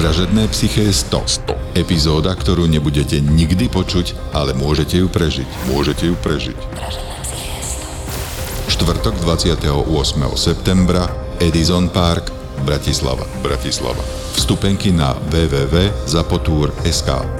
Vražedné psyché 100. 100. Epizóda, ktorú nebudete nikdy počuť, ale môžete ju prežiť. Môžete ju prežiť. Štvrtok 28. septembra Edison Park, Bratislava. Bratislava. Vstupenky na www.zapotur.sk.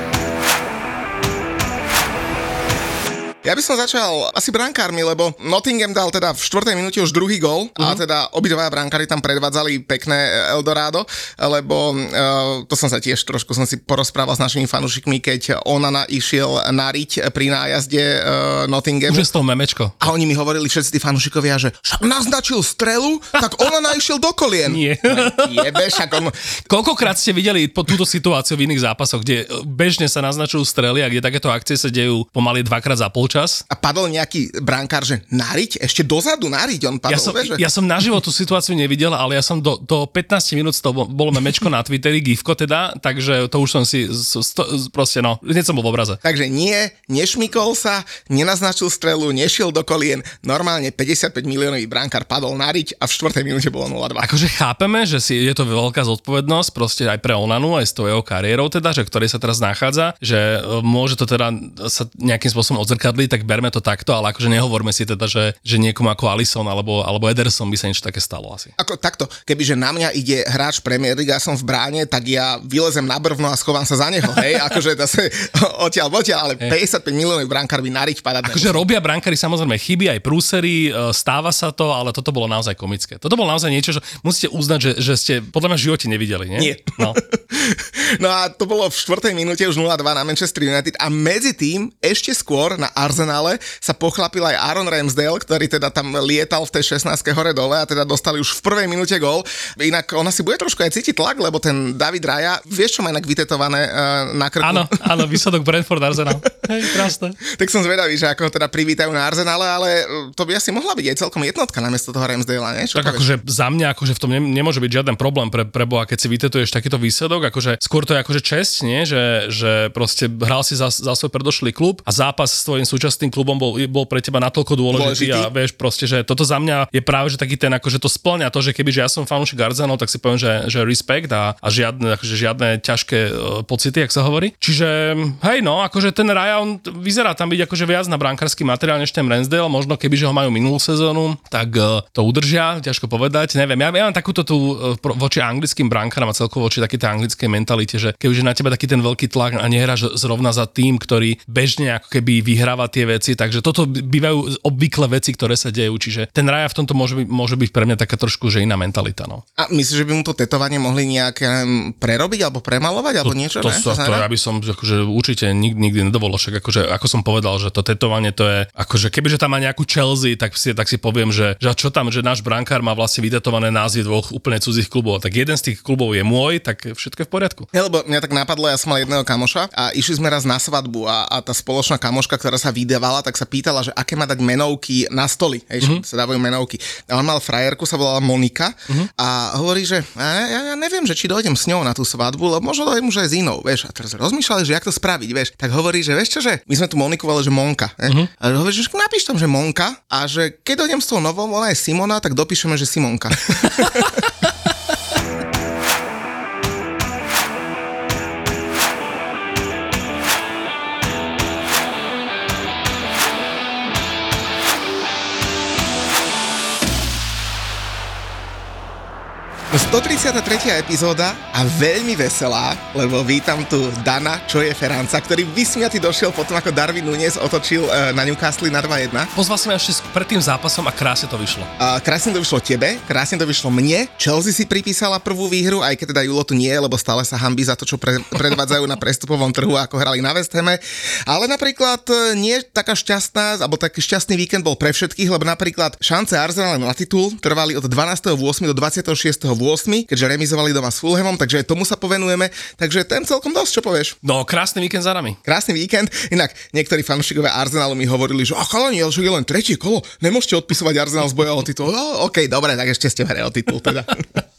Ja by som začal asi brankármi, lebo Nottingham dal teda v 4. minúte už druhý gol uh-huh. a mhm. teda obidvaja brankári tam predvádzali pekné Eldorado, lebo uh, to som sa tiež trošku som si porozprával s našimi fanúšikmi, keď Onana išiel nariť pri nájazde uh, Nottinghamu. Už je z toho memečko. A oni mi hovorili všetci tí fanúšikovia, že naznačil strelu, tak Onana išiel do kolien. Nie. Jebe, však on... Koľkokrát ste videli po túto situáciu v iných zápasoch, kde bežne sa naznačujú strely a kde takéto akcie sa dejú pomaly dvakrát za pol čas. A padol nejaký brankár, že nariť? Ešte dozadu nariť on padol, ja som, vieš, že... ja som naživo tú situáciu nevidel, ale ja som do, do 15 minút to bolo memečko na Twitteri, gifko teda, takže to už som si sto, proste no, hneď som bol v obraze. Takže nie, nešmikol sa, nenaznačil strelu, nešiel do kolien, normálne 55 miliónový brankár padol nariť a v 4. minúte bolo 0-2. Akože chápeme, že si je to veľká zodpovednosť proste aj pre Onanu, aj s tou jeho kariérou teda, že ktorej sa teraz nachádza, že e, môže to teda sa nejakým spôsobom odzrkadliť dopadli, tak berme to takto, ale akože nehovorme si teda, že, že niekomu ako Alison alebo, alebo Ederson by sa niečo také stalo asi. Ako takto, kebyže na mňa ide hráč Premier League a som v bráne, tak ja vylezem na brvno a schovám sa za neho, hej, akože to sa odtiaľ, odtiaľ, ale hey. 55 miliónov brankár by nariť padať. Akože robia brankári samozrejme chyby, aj prúsery, e, stáva sa to, ale toto bolo naozaj komické. Toto bolo naozaj niečo, že musíte uznať, že, že ste podľa mňa v živote nevideli, nie? Nie. No. no a to bolo v 4. minúte už 0-2 na Manchester United a medzi tým ešte skôr na Arsenále sa pochlapil aj Aaron Ramsdale, ktorý teda tam lietal v tej 16 hore dole a teda dostali už v prvej minúte gol. Inak ona si bude trošku aj cítiť tlak, lebo ten David Raja, vieš čo má inak vytetované uh, na krku? Áno, áno, výsledok Brentford Arsenal. Hej, krásne. tak som zvedavý, že ako ho teda privítajú na Arsenále, ale e, to by asi mohla byť aj celkom jednotka namiesto toho Ramsdale, nie? Čo tak akože za mňa akože v tom nemôže byť žiaden problém pre, pre Boha, keď si vytetuješ takýto výsledok, akože skôr to je akože česť, nie? Že, že proste hral si za, za svoj predošlý klub a zápas s tvojim súčasným klubom klubom bol, bol pre teba natoľko dôležitý, dôležitý, a vieš proste, že toto za mňa je práve že taký ten, akože to splňa to, že keby že ja som fanúšik Arzenov, tak si poviem, že, že respekt a, a žiadne, akože žiadne ťažké uh, pocity, ak sa hovorí. Čiže hej no, akože ten Raja, on vyzerá tam byť akože viac na brankársky materiál než ten Rensdale, možno keby že ho majú minulú sezónu, tak uh, to udržia, ťažko povedať, neviem. Ja, ja mám takúto tu uh, voči anglickým brankárom a celkovo voči takej anglickej mentalite, že kebyže na teba taký ten veľký tlak a nehráš zrovna za tým, ktorý bežne ako keby vyhráva tie veci, takže toto bývajú obvykle veci, ktoré sa dejú, čiže ten Raja v tomto môže byť, môže byť pre mňa taká trošku, že iná mentalita. No. A myslíš, že by mu to tetovanie mohli nejak prerobiť alebo premalovať alebo to, niečo? To, to, to, ja by som akože, určite nikdy, nikdy nedovolil, však akože, ako som povedal, že to tetovanie to je, akože kebyže tam má nejakú Chelsea, tak si, tak si poviem, že, že čo tam, že náš brankár má vlastne vytetované názvy dvoch úplne cudzích klubov, tak jeden z tých klubov je môj, tak všetko je v poriadku. Ja, lebo mňa tak napadlo, ja som mal jedného kamoša a išli sme raz na svadbu a, a tá spoločná kamoška, ktorá sa vydávala, tak sa pýta pýtala, že aké má dať menovky na stoly, hej, uh-huh. sa dávajú menovky. A on mal frajerku, sa volala Monika uh-huh. a hovorí, že ja, ja neviem, že či dojdem s ňou na tú svadbu, lebo možno dojdem už aj s inou, vieš. A teraz rozmýšľali, že jak to spraviť, vieš. Tak hovorí, že vieš čo, že my sme tu Moniku volali, že Monka. Uh-huh. A hovorí, že napíš tam, že Monka a že keď dojdem s tou novou, ona je Simona, tak dopíšeme, že Simonka. 133. epizóda a veľmi veselá, lebo vítam tu Dana, čo je Feranca, ktorý vysmiatý došiel potom, ako Darwin Nunes otočil uh, na Newcastle na 2-1. Pozval som ešte pred tým zápasom a krásne to vyšlo. Uh, krásne to vyšlo tebe, krásne to vyšlo mne. Chelsea si pripísala prvú výhru, aj keď teda Julo tu nie lebo stále sa hambí za to, čo pre, predvádzajú na prestupovom trhu, ako hrali na West Hame. Ale napríklad e, nie taká šťastná, alebo taký šťastný víkend bol pre všetkých, lebo napríklad šance Arsenal na titul trvali od 12.8. do 26 keďže remizovali doma s Fulhamom, takže tomu sa povenujeme. Takže ten celkom dosť, čo povieš? No, krásny víkend za nami. Krásny víkend. Inak niektorí fanúšikovia Arsenalu mi hovorili, že a chalani, že je len tretie kolo, nemôžete odpisovať Arsenal z boja o titul. No, OK, dobre, tak ešte ste v hre o titul teda.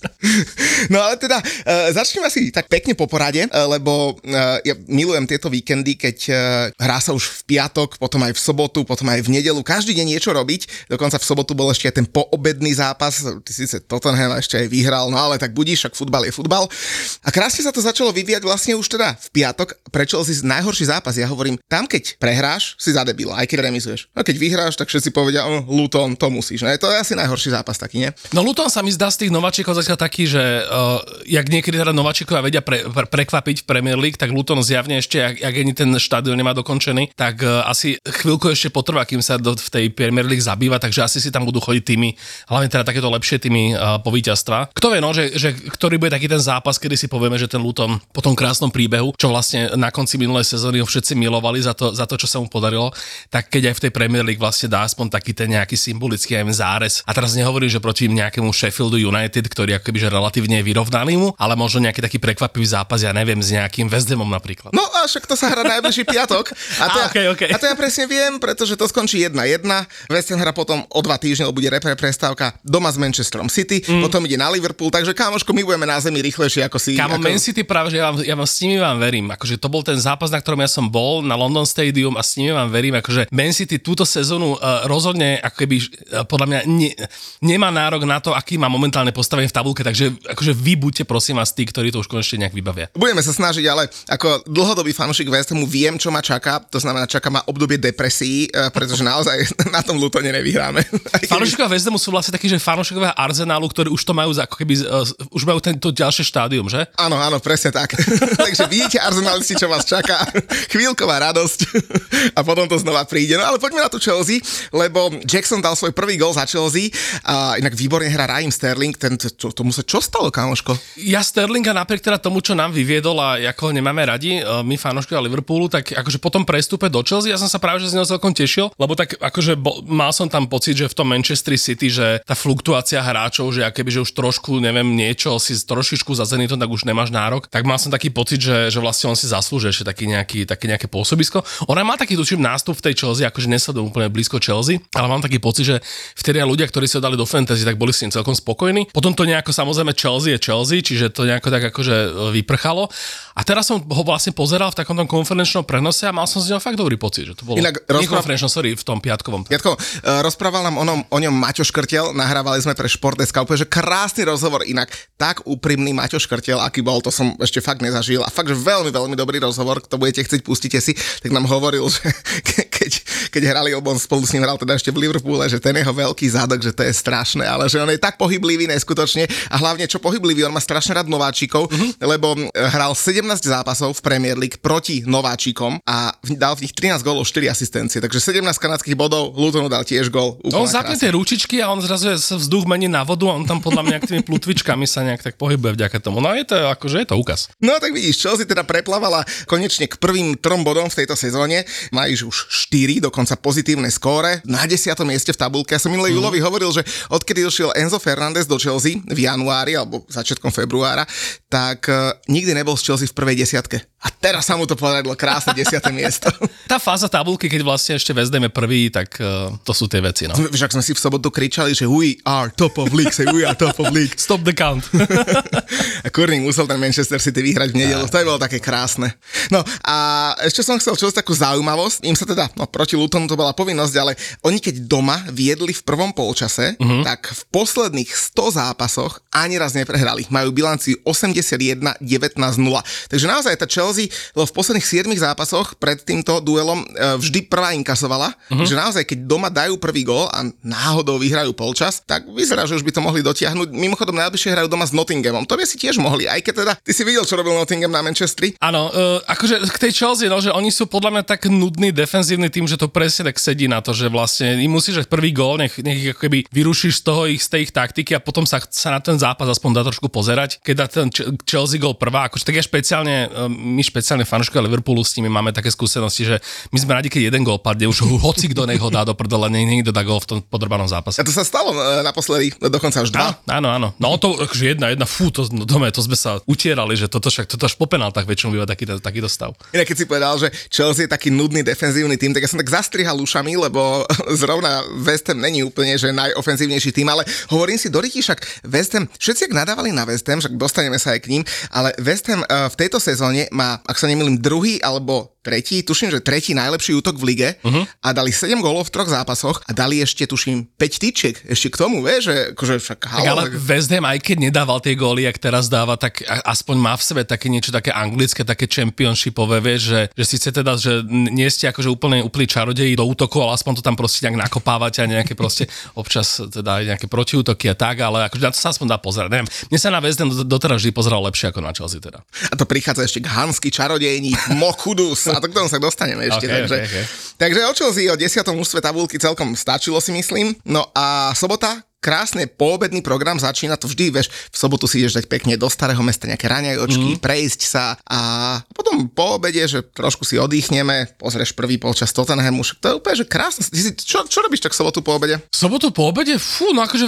No ale teda, uh, začneme asi tak pekne po porade, uh, lebo uh, ja milujem tieto víkendy, keď uh, hrá sa už v piatok, potom aj v sobotu, potom aj v nedelu, každý deň niečo robiť, dokonca v sobotu bol ešte aj ten poobedný zápas, ty síce Tottenham ešte aj vyhral, no ale tak budíš, však futbal je futbal. A krásne sa to začalo vyvíjať vlastne už teda v piatok, prečo si najhorší zápas, ja hovorím, tam keď prehráš, si zadebila, aj keď remizuješ. A keď vyhráš, tak všetci povedia, oh, Luton, to musíš, ne? To je asi najhorší zápas taký, nie? No Luton sa mi zdá z tých nováčikov zatiaľ taký, že uh, jak niekedy teda nováčikovia vedia pre, pre, prekvapiť v Premier League, tak Luton zjavne ešte, ak, ak ani ten štádion nemá dokončený, tak uh, asi chvíľku ešte potrvá, kým sa do, v tej Premier League zabýva, takže asi si tam budú chodiť tými, hlavne teda takéto lepšie tými uh, po víťazstva. Kto vie, no, že, že ktorý bude taký ten zápas, kedy si povieme, že ten Luton po tom krásnom príbehu, čo vlastne na konci minulej sezóny ho všetci milovali za to, za to, čo sa mu podarilo, tak keď aj v tej Premier League vlastne dá aspoň taký ten nejaký symbolický aj zárez. A teraz nehovorím, že proti nejakému Sheffieldu United, ktorý akoby že relatívne je vyrovnaný mu, ale možno nejaký taký prekvapivý zápas, ja neviem, s nejakým West Hamom napríklad. No a však to sa hrá najbližší piatok. A to, A, okay, okay. a to ja presne viem, pretože to skončí 1-1. West Ham hra potom o dva týždne, bude repre prestávka doma s Manchesterom City, mm. potom ide na Liverpool, takže kámoško, my budeme na zemi rýchlejšie ako si. Kámo, ako... Man City práve, že ja vám, ja vám s nimi vám verím. Akože to bol ten zápas, na ktorom ja som bol na London Stadium a s nimi vám verím. Akože Man City túto sezónu uh, rozhodne ako keby, uh, podľa mňa ne, nemá nárok na to, aký má momentálne postavenie v tabulke, takže akože vy buďte prosím vás tí, ktorí to už konečne nejak vybavia. Budeme sa snažiť, ale ako dlhodobý fanúšik West Hamu viem, čo ma čaká. To znamená, čaká ma obdobie depresí, uh, pretože naozaj na tom Lutone nevyhráme. Fanúšikovia West Hamu sú vlastne takí, že fanúšikovia Arsenálu, ktorí už to majú za, ako keby, uh, už majú tento ďalšie štádium, že? Áno, áno, presne tak. Takže vidíte, Arsenalisti, čo vás čaká. Chvíľková radosť a potom to znova príde. No ale poďme na tú Chelsea, lebo Jackson dal svoj prvý gol za Chelsea a inak výborne hrá Raheem Sterling. Ten, to, tomu sa čo stalo, kamoško? Ja Sterlinga napriek teda tomu, čo nám vyviedol a ako ho nemáme radi, e, my fanúškovia Liverpoolu, tak akože potom prestupe do Chelsea, ja som sa práve že z neho celkom tešil, lebo tak akože bo, mal som tam pocit, že v tom Manchester City, že tá fluktuácia hráčov, že akéby, že už trošku, neviem, niečo si trošičku za Zenitom, tak už nemáš nárok, tak mal som taký pocit, že, že vlastne on si zaslúži ešte taký nejaký, také nejaké pôsobisko. Ona má taký tuším nástup v tej Chelsea, akože nesledujem úplne blízko Chelsea, ale mám taký pocit, že vtedy ľudia, ktorí sa dali do fantasy, tak boli s ním celkom spokojní. Potom to nejako samozrejme Chelsea je Chelsea, čiže to nejako tak akože vyprchalo. A teraz som ho vlastne pozeral v takom tom konferenčnom prenose a mal som z neho fakt dobrý pocit, že to bolo Inak rozpráv- konferenčnom, sorry, v tom piatkovom. Jatko, uh, rozprával nám o, o ňom Maťo Škrtel, nahrávali sme pre Šport.sk, že krásny rozhovor, inak. Tak úprimný Maťo Škrtel, aký bol, to som ešte fakt nezažil. A fakt, že veľmi, veľmi dobrý rozhovor, kto budete chcieť, pustite si, tak nám hovoril, že ke- keď, keď hrali, lebo on spolu s ním hral teda ešte v Liverpoole, že ten jeho veľký zadok, že to je strašné, ale že on je tak pohyblivý neskutočne. A hlavne čo pohyblivý, on má strašne rád nováčikov, mm-hmm. lebo hral 17 zápasov v Premier League proti nováčikom a dal v nich 13 gólov, 4 asistencie, takže 17 kanadských bodov, Lutonu dal tiež gól. On úplná zapne tie ručičky a on zrazu je, sa vzduch mení na vodu a on tam podľa mňa tými plutvičkami sa nejak tak pohybuje vďaka tomu. No je to akože je to úkaz. No tak vidíš, Chelsea teda preplávala konečne k prvým trom bodom v tejto sezóne. Majú už 4, dokonca pozitívne skóre. Na 10. mieste v tabulke. Ja som minulý mm. Julovi hovoril, že odkedy došiel Enzo Fernández do Chelsea v januári alebo začiatkom februára, tak uh, nikdy nebol z Chelsea v prvej desiatke. A teraz sa mu to podarilo krásne 10. miesto. Tá fáza tabulky, keď vlastne ešte vezmeme prvý, tak uh, to sú tie veci. No. Však sme si v sobotu kričali, že we are top of league, say we are top of league. Stop the count. A Kurník musel ten Manchester City vyhrať v nedelu, to je bolo také krásne. No a ešte som chcel čo takú zaujímavosť, im sa teda, no proti Lutonu to bola povinnosť, ale oni keď doma viedli v prvom polčase, uh-huh. tak v posledných 100 zápasoch ani raz neprehrali. Majú bilanciu 81-19-0. Takže naozaj tá Chelsea, lebo v posledných 7 zápasoch pred týmto duelom e, vždy prvá inkasovala, uh-huh. že naozaj keď doma dajú prvý gól a náhodou vyhrajú polčas, tak vyzerá, že už by to mohli dotiahnuť. Mimochodom najbližšie hrajú doma s Nottinghamom. To by si tiež mohli, aj keď teda ty si videl, čo robil Nottingham na Manchestri. Áno, uh, akože k tej Chelsea, no, že oni sú podľa mňa tak nudný defenzívny tým, že to presne tak sedí na to, že vlastne im musíš dať prvý gól, nech, nech keby vyrušíš z toho ich, z tej ich taktiky a potom sa, sa na ten zápas aspoň dá trošku pozerať. Keď dá ten Ch- Chelsea gól prvá, akože tak ja špeciálne uh, my špeciálne fanúšikovia Liverpoolu s nimi máme také skúsenosti, že my sme radi, keď jeden gól padne, už hoci kto nech ho dá do prdele, nech niekto dá gól v tom podrbanom zápase. A to sa stalo e, naposledy, dokonca už dva. Áno, áno. No to, akože jedna, jedna, fú, to, no, dome, to sme sa utierali, že toto však, toto až po penáltach väčšinou býva taký, takýto stav. Inak keď si povedal, že Chelsea je taký nudný defenzívny tým, tak ja som tak zastrihal ušami, lebo zrovna West Ham není úplne, že najofenzívnejší tým, ale hovorím si, Doriti, však West Ham, všetci ak nadávali na West Ham, však dostaneme sa aj k ním, ale West Ham uh, v tejto sezóne má, ak sa nemýlim, druhý alebo tretí, tuším, že tretí najlepší útok v lige uh-huh. a dali 7 gólov v troch zápasoch a dali ešte, tuším, 5 tyčiek. Ešte k tomu, vieš, že akože však halo, tak ale West Ham, aj keď nedával tie góly, jak teraz dáva, tak aspoň má v sebe také niečo také anglické, také championshipové, vieš, že, že síce teda, že nie ste akože úplne úplný čarodeji do útoku, ale aspoň to tam proste nejak nakopávate a nejaké proste občas teda aj nejaké protiútoky a tak, ale akože na to sa aspoň dá pozerať. Neviem, mne sa na West Ham doteraz vždy pozeral lepšie ako na Chelsea teda. A to prichádza ešte k hansky čarodejník Mokudus a to k tomu sa dostaneme ešte. Okay, takže, okay, okay. takže o Chelsea o 10. mužstve tabulky celkom stačilo si myslím. No a sobota, krásne poobedný program, začína to vždy, vieš, v sobotu si ideš dať pekne do starého mesta nejaké raňajočky, mm. prejsť sa a potom po obede, že trošku si oddychneme, pozrieš prvý polčas Tottenhamu, to je úplne, že krásne. Čo, čo robíš tak sobotu po obede? Sobotu po obede? Fú, no akože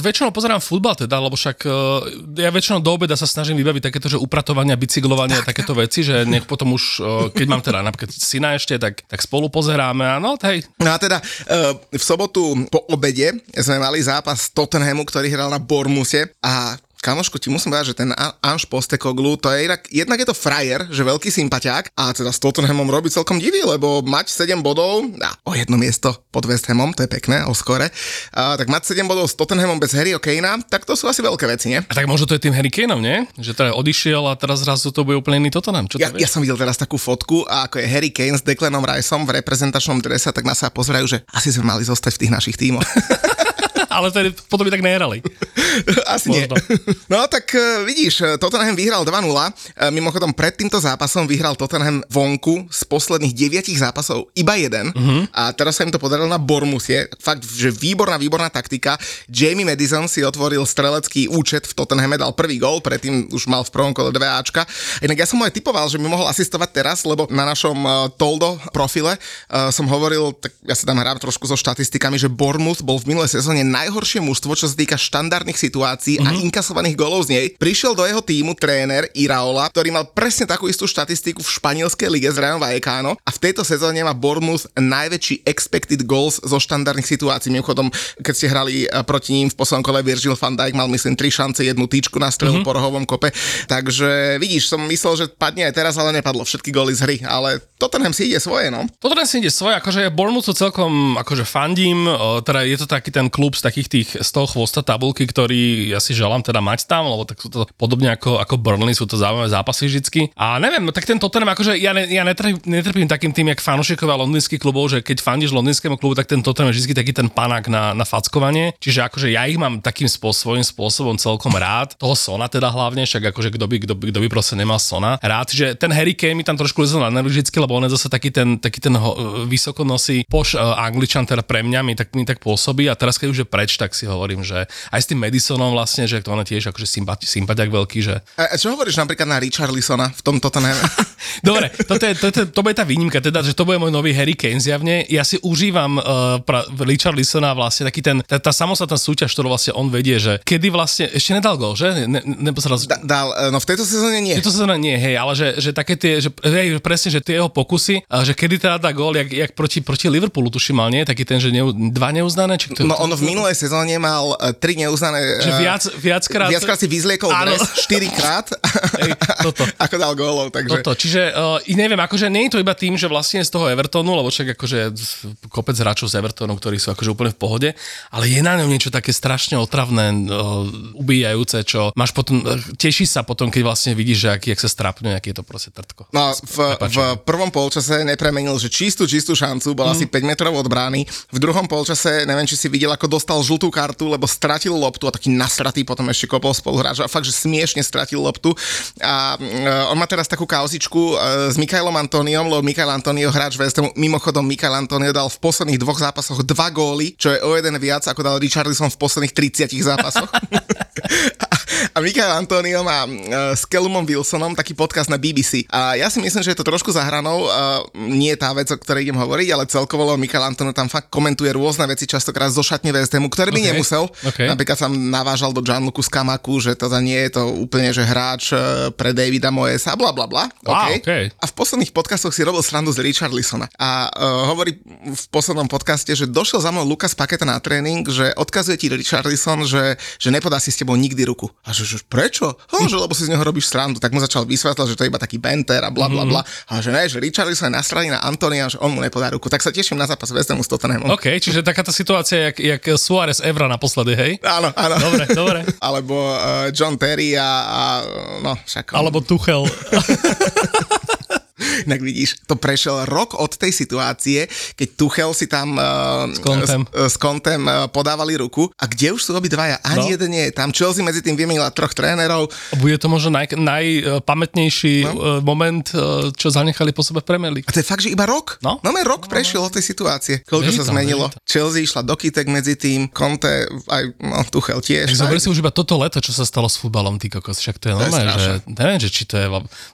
väčšinou pozerám futbal teda, lebo však uh, ja väčšinou do obeda sa snažím vybaviť takéto, že upratovania, bicyklovanie a takéto veci, že nech potom už, uh, keď mám teda napríklad syna ešte, tak, tak spolu pozeráme a no, hej. No a teda uh, v sobotu po obede sme mali zápas zápas Tottenhamu, ktorý hral na Bormuse a Kamoško, ti musím povedať, že ten Anš Postekoglu, to je jednak, jednak je to frajer, že veľký sympatiák a teda s Tottenhamom robí celkom divý, lebo mať 7 bodov a o jedno miesto pod West Hamom, to je pekné, o skore, a, tak mať 7 bodov s Tottenhamom bez Harryho Kanea, tak to sú asi veľké veci, nie? A tak možno to je tým Harry Kaneom, nie? Že teda odišiel a teraz zrazu to bude úplne iný Tottenham. Čo ja, ja, som videl teraz takú fotku a ako je Harry Kane s Declanom Riceom v reprezentačnom drese, tak nás sa pozerajú, že asi sme mali zostať v tých našich tímoch. ale tedy potom by tak nehrali. Asi Možno. nie. No tak uh, vidíš, Tottenham vyhral 2-0. Uh, mimochodom pred týmto zápasom vyhral Tottenham vonku z posledných 9 zápasov iba jeden. Uh-huh. A teraz sa im to podarilo na Bormusie. Fakt, že výborná, výborná taktika. Jamie Madison si otvoril strelecký účet v Tottenhame, dal prvý gol, predtým už mal v prvom kole 2 Ačka. Inak ja som mu aj typoval, že by mohol asistovať teraz, lebo na našom uh, Toldo profile uh, som hovoril, tak ja sa tam hrám trošku so štatistikami, že Bournemouth bol v minulej sezóne najhoršie mužstvo, čo sa týka štandardných situácií mm-hmm. a mhm. inkasovaných golov z nej. Prišiel do jeho týmu tréner Iraola, ktorý mal presne takú istú štatistiku v španielskej lige z Rayon Vallecano a v tejto sezóne má Bournemouth najväčší expected goals zo štandardných situácií. Mimochodom, keď ste hrali e, proti ním v poslednom kole Virgil van Dijk mal myslím tri šance, jednu týčku na strelu mm-hmm. po rohovom kope. Takže vidíš, som myslel, že padne aj teraz, ale nepadlo všetky góly z hry, ale Tottenham si ide svoje, no. Tottenham si ide svoje, akože Bournemouth celkom akože fandím, teda je to taký ten klub z takých tých z toho chvosta tabulky, ktorý ja si želám teda mať tam, lebo tak sú to podobne ako, ako Burnley, sú to zaujímavé zápasy vždycky. A neviem, no tak ten Tottenham, akože ja, ne, ja netrpím, netrpím takým tým, jak fanúšikovia londýnskych klubov, že keď fandíš londýnskému klubu, tak ten Tottenham je vždy taký ten panák na, na fackovanie. Čiže akože ja ich mám takým spôsobom, svojím spôsobom celkom rád. Toho Sona teda hlavne, však akože kto by, kto by, kto by proste nemal Sona. Rád, že ten Harry Kane mi tam trošku lezol vždycky, lebo on je zase taký ten, taký ten ho, vysokonosý poš uh, angličan, teda pre mňa mi tak, mi tak pôsobí a teraz keď už je preč, tak si hovorím, že aj s tým Madisonom vlastne, že to on tiež akože sympati, sympatiak veľký, že... A, čo hovoríš napríklad na Richarlisona v tomto Tottenham? Dobre, toto je, to, to, to bude tá výnimka, teda, že to bude môj nový Harry Kane zjavne. Ja si užívam uh, pra, Richarlisona vlastne taký ten, tá, tá samostatná súťaž, ktorú vlastne on vedie, že kedy vlastne, ešte nedal gol, že? Ne, ne, da, dal, e, no v tejto sezóne nie. V tejto sezóne nie, hej, ale že, že také tie, že, hej, presne, že tie jeho pokusy, uh, že kedy teda dá gól, jak, jak proti, proti Liverpoolu tuším mal, nie? Taký ten, že ne, dva neuznané? Či to, no on v minulej sezóne mal uh, tri neuznané... Že viac, viackrát... Viackrát si vyzliekol áno. dres, štyrikrát, Ej, toto. ako dal gólov, takže... Toto, čiže uh, neviem, akože nie je to iba tým, že vlastne z toho Evertonu, lebo však akože kopec hráčov z Evertonu, ktorí sú akože úplne v pohode, ale je na ňom niečo také strašne otravné, uh, ubíjajúce, čo máš potom, uh, teší sa potom, keď vlastne vidíš, že aký, ak sa strapňuje, aký je to proste trtko. No, v, v prvom polčase nepremenil, že čistú, čistú šancu, bol mm. asi 5 metrov od brány. V druhom polčase, neviem, či si videl, ako dostal žltú kartu, lebo stratil loptu a taký nasratý potom ešte kopol spoluhráč a fakt, že smiešne stratil loptu. A uh, on má teraz takú kauzičku uh, s Mikajlom Antoniom, lebo Mikael Antonio hráč West Hamu, mimochodom Mikael Antonio dal v posledných dvoch zápasoch dva góly, čo je o jeden viac, ako dal Richardson v posledných 30 zápasoch. a Michael Antonio má uh, s Kellumom Wilsonom taký podcast na BBC. A ja si myslím, že je to trošku za hranou, uh, nie tá vec, o ktorej idem hovoriť, ale celkovo Michael Antonio tam fakt komentuje rôzne veci, častokrát zo šatne West Hamu, ktoré by Okay, nemusel. okay. Napríklad sa navážal do Gianluku Skamaku, že teda nie je to úplne, že hráč uh, pre Davida Moesa, bla bla bla. Wow, Okay. A v posledných podcastoch si robil srandu z Richarlisona. A uh, hovorí v poslednom podcaste, že došiel za mnou Lukas Paketa na tréning, že odkazuje ti Richarlison, že, že nepodá si s tebou nikdy ruku. A že, že prečo? Ho, že lebo si z neho robíš srandu. Tak mu začal vysvetľať, že to je iba taký benter a bla bla bla. A že ne, že Richarlison je na strane na Antonia, že on mu nepodá ruku. Tak sa teším na zápas West Hamu s Tottenhamom. OK, čiže takáto situácia, jak, jak Suárez Evra naposledy, hej? Áno, áno. Dobre, dobre. Alebo uh, John Terry a, a no však. Alebo Tuchel. Inak vidíš, to prešiel rok od tej situácie, keď Tuchel si tam uh, S Contem. s, s Contem uh, podávali ruku. A kde už sú obidvaja? Ani No. jeden nie je tam. Chelsea medzi tým vymenila troch trénerov. Bude to možno naj, najpamätnejší no. moment, eh, čo zanechali po sebe v Premier League. A to je fakt, že iba rok? No. No, rok prešiel od tej situácie. Koľko sa zmenilo? to. Chelsea išla do kytek medzi tým, Conte, aj no, Tuchel tiež. Zober si už iba toto leto, čo sa stalo s futbalom, ty kokos, však to je normálne, že neviem, že či to je,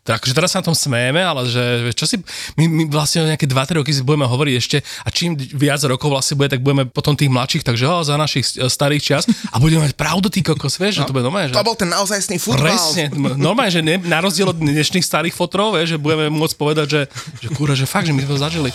to akože teraz sa na tom smejeme, ale že čo si, my, my vlastne nejaké 2-3 roky si budeme hovoriť ešte a čím viac rokov vlastne bude, tak budeme potom tých mladších, takže oh, za našich starých čas a budeme mať pravdu, ty kokos, vieš, že to bude normálne, že... To bol ten naozajstný futbal. Presne, normálne, že ne, na rozdiel od dnešných starých fotrov, vieš, že budeme môcť povedať, že, že kúra, že fakt, že my sme to zažili.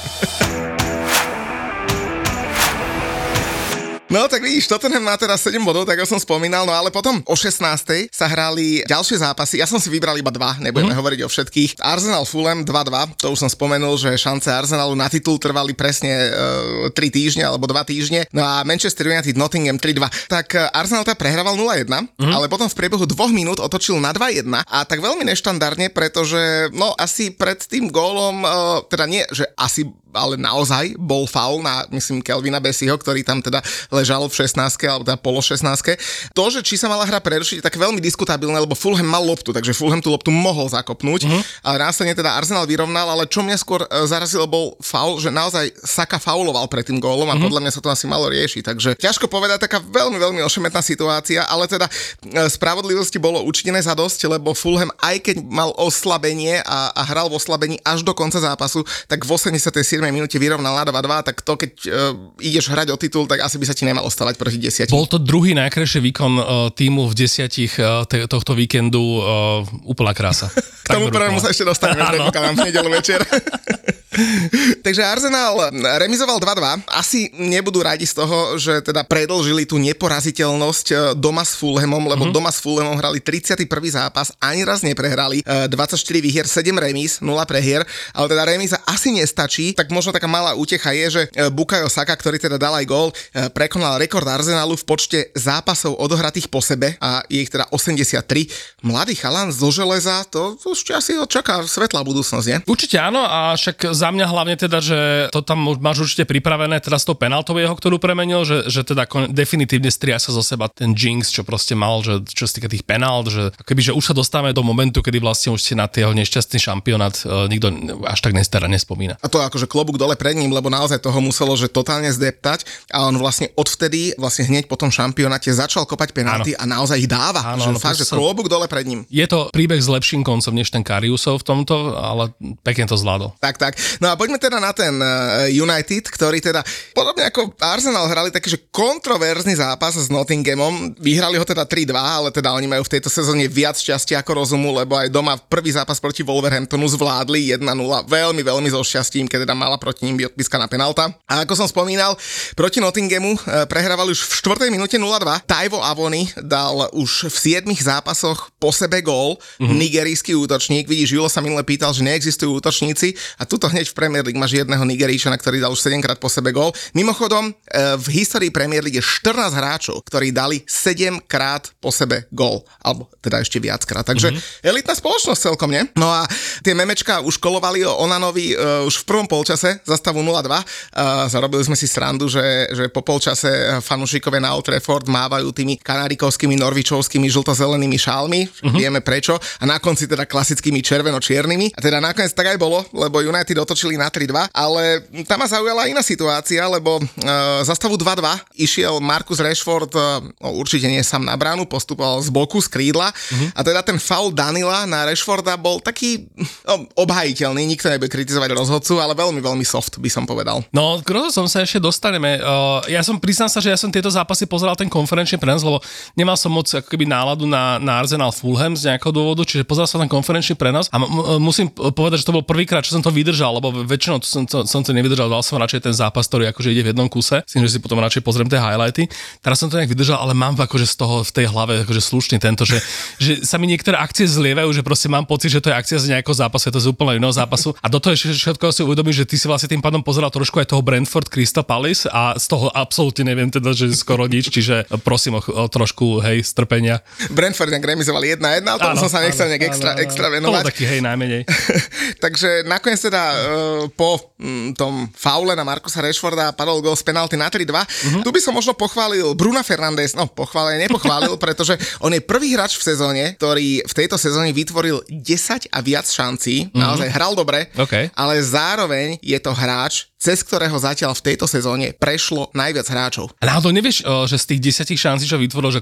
No tak vidíš, Tottenham má teraz 7 bodov, tak ako som spomínal, no ale potom o 16. sa hrali ďalšie zápasy. Ja som si vybral iba dva, nebudeme mm. hovoriť o všetkých. Arsenal Fulham 2-2, to už som spomenul, že šance Arsenalu na titul trvali presne e, 3 týždne alebo 2 týždne. No a Manchester United Nottingham 3-2. Tak e, Arsenal tá prehrával 0-1, mm. ale potom v priebehu dvoch minút otočil na 2-1 a tak veľmi neštandardne, pretože no asi pred tým gólom, e, teda nie, že asi ale naozaj bol faul na, myslím, Kelvina Bessiho, ktorý tam teda ležal v 16 alebo teda polo 16 To, že či sa mala hra prerušiť, je tak veľmi diskutabilné, lebo Fulham mal loptu, takže Fulham tú loptu mohol zakopnúť, uh-huh. ale následne teda Arsenal vyrovnal, ale čo mňa skôr e, zarazilo bol faul, že naozaj Saka fauloval pred tým gólom a uh-huh. podľa mňa sa to asi malo riešiť, takže ťažko povedať, taká veľmi, veľmi ošemetná situácia, ale teda e, spravodlivosti bolo učinené za dosť, lebo Fulham aj keď mal oslabenie a, a hral v oslabení až do konca zápasu, tak v 87 minúte vyrovnal na 2-2, tak to keď uh, ideš hrať o titul, tak asi by sa ti nemalo stavať proti desiatich. Bol to druhý najkrajší výkon uh, týmu v desiatich uh, te, tohto víkendu, uh, úplná krása. K tomu prvému sa ešte dostaneme, predpokladám v nedelu večer. Takže Arsenal remizoval 2-2. Asi nebudú radi z toho, že teda predlžili tú neporaziteľnosť e, doma s Fulhamom, lebo mm-hmm. doma s Fulhamom hrali 31. zápas, ani raz neprehrali, e, 24 výhier, 7 remíz, 0 prehier, ale teda remíza asi nestačí, tak možno taká malá útecha je, že e, Bukayo Saka, ktorý teda dal aj gól, e, prekonal rekord Arsenalu v počte zápasov odohratých po sebe a je ich teda 83. Mladý chalan zo železa, to ešte asi ho čaká svetlá budúcnosť, nie? Určite áno a však za mňa hlavne teda, že to tam máš určite pripravené teraz to penaltou jeho, ktorú premenil, že, že teda kon, definitívne stria sa zo seba ten jinx, čo proste mal, že čo sa týka tých penalt, že keby že už sa dostávame do momentu, kedy vlastne už si na jeho nešťastný šampionát uh, nikto až tak nestará, nespomína. A to akože klobúk dole pred ním, lebo naozaj toho muselo, že totálne zdeptať a on vlastne odvtedy, vlastne hneď po tom šampionáte začal kopať penalty a naozaj ich dáva. Áno, že áno, fakt, že klobúk dole pred ním. Je to príbeh s lepším koncom než ten Kariusov v tomto, ale pekne to zvládol. Tak, tak. No a poďme teda na ten uh, United, ktorý teda, podobne ako Arsenal hrali taký, že kontroverzný zápas s Nottinghamom. Vyhrali ho teda 3-2, ale teda oni majú v tejto sezóne viac šťastia ako rozumu, lebo aj doma prvý zápas proti Wolverhamptonu zvládli 1-0 veľmi, veľmi so šťastím, keď teda mala proti ním byť odpískaná penalta. A ako som spomínal, proti Nottinghamu uh, prehrávali už v 4. minúte 0-2. Taivo Avoni dal už v 7 zápasoch po sebe gól, mm-hmm. nigerijský útočník. Vidíš, Julo sa minule pýtal, že neexistujú útočníci a tuto hneď v Premier League máš jedného Nigeríčana, ktorý dal už 7 krát po sebe gól. Mimochodom, e, v histórii Premier League je 14 hráčov, ktorí dali 7 krát po sebe gól. Alebo teda ešte viackrát. Takže mm-hmm. elitná spoločnosť celkom, nie? No a tie memečka už kolovali o Onanovi uh, už v prvom polčase za stavu 0-2. Uh, zarobili sme si srandu, že, že po polčase fanúšikové na Old Trafford mávajú tými kanarikovskými, norvičovskými, žlto-zelenými šálmi. Mm-hmm. Vieme prečo. A na konci teda klasickými červeno-čiernymi. A teda nakoniec tak aj bolo, lebo United otočili na 3-2, ale tam ma zaujala iná situácia, lebo uh, za stavu 2-2 išiel Marcus Rashford, uh, no, určite nie sám na bránu, postupoval z boku, z krídla uh-huh. a teda ten faul Danila na Rashforda bol taký no, obhajiteľný, nikto nebude kritizovať rozhodcu, ale veľmi, veľmi soft by som povedal. No, k rozhodcom sa ešte dostaneme. Uh, ja som, priznám sa, že ja som tieto zápasy pozeral ten konferenčný prenos, lebo nemal som moc ako keby náladu na, na Arsenal Fulham z nejakého dôvodu, čiže pozeral som ten konferenčný prenos a m- m- musím povedať, že to bol prvýkrát, čo som to vydržal, lebo väčšinou to som, to, som to nevydržal, dal som radšej ten zápas, ktorý akože ide v jednom kuse, myslím, že si potom radšej pozriem tie highlighty. Teraz som to nejak vydržal, ale mám akože z toho v tej hlave akože slušný tento, že, že sa mi niektoré akcie zlievajú, že proste mám pocit, že to je akcia z nejakého zápasu, je to z úplne iného zápasu. A do toho ešte všetko si uvedomím, že ty si vlastne tým pádom pozeral trošku aj toho Brentford Crystal Palace a z toho absolútne neviem teda, že skoro nič, čiže prosím o, o trošku, hej, strpenia. Brentford nejak remizovali 1-1, ale tomu som sa nechcel nejak extra, áno, extra venovať. To taký, hej, najmenej. Takže nakoniec teda po um, tom faule na Markusa Rashforda padol gol z penalty na 3-2. Uh-huh. Tu by som možno pochválil Bruna Fernandes, no pochválil, nepochválil, pretože on je prvý hráč v sezóne, ktorý v tejto sezóne vytvoril 10 a viac šancí, uh-huh. naozaj hral dobre, okay. ale zároveň je to hráč, cez ktorého zatiaľ v tejto sezóne prešlo najviac hráčov. A náhodou nevieš, že z tých desiatich šancí, čo vytvoril, že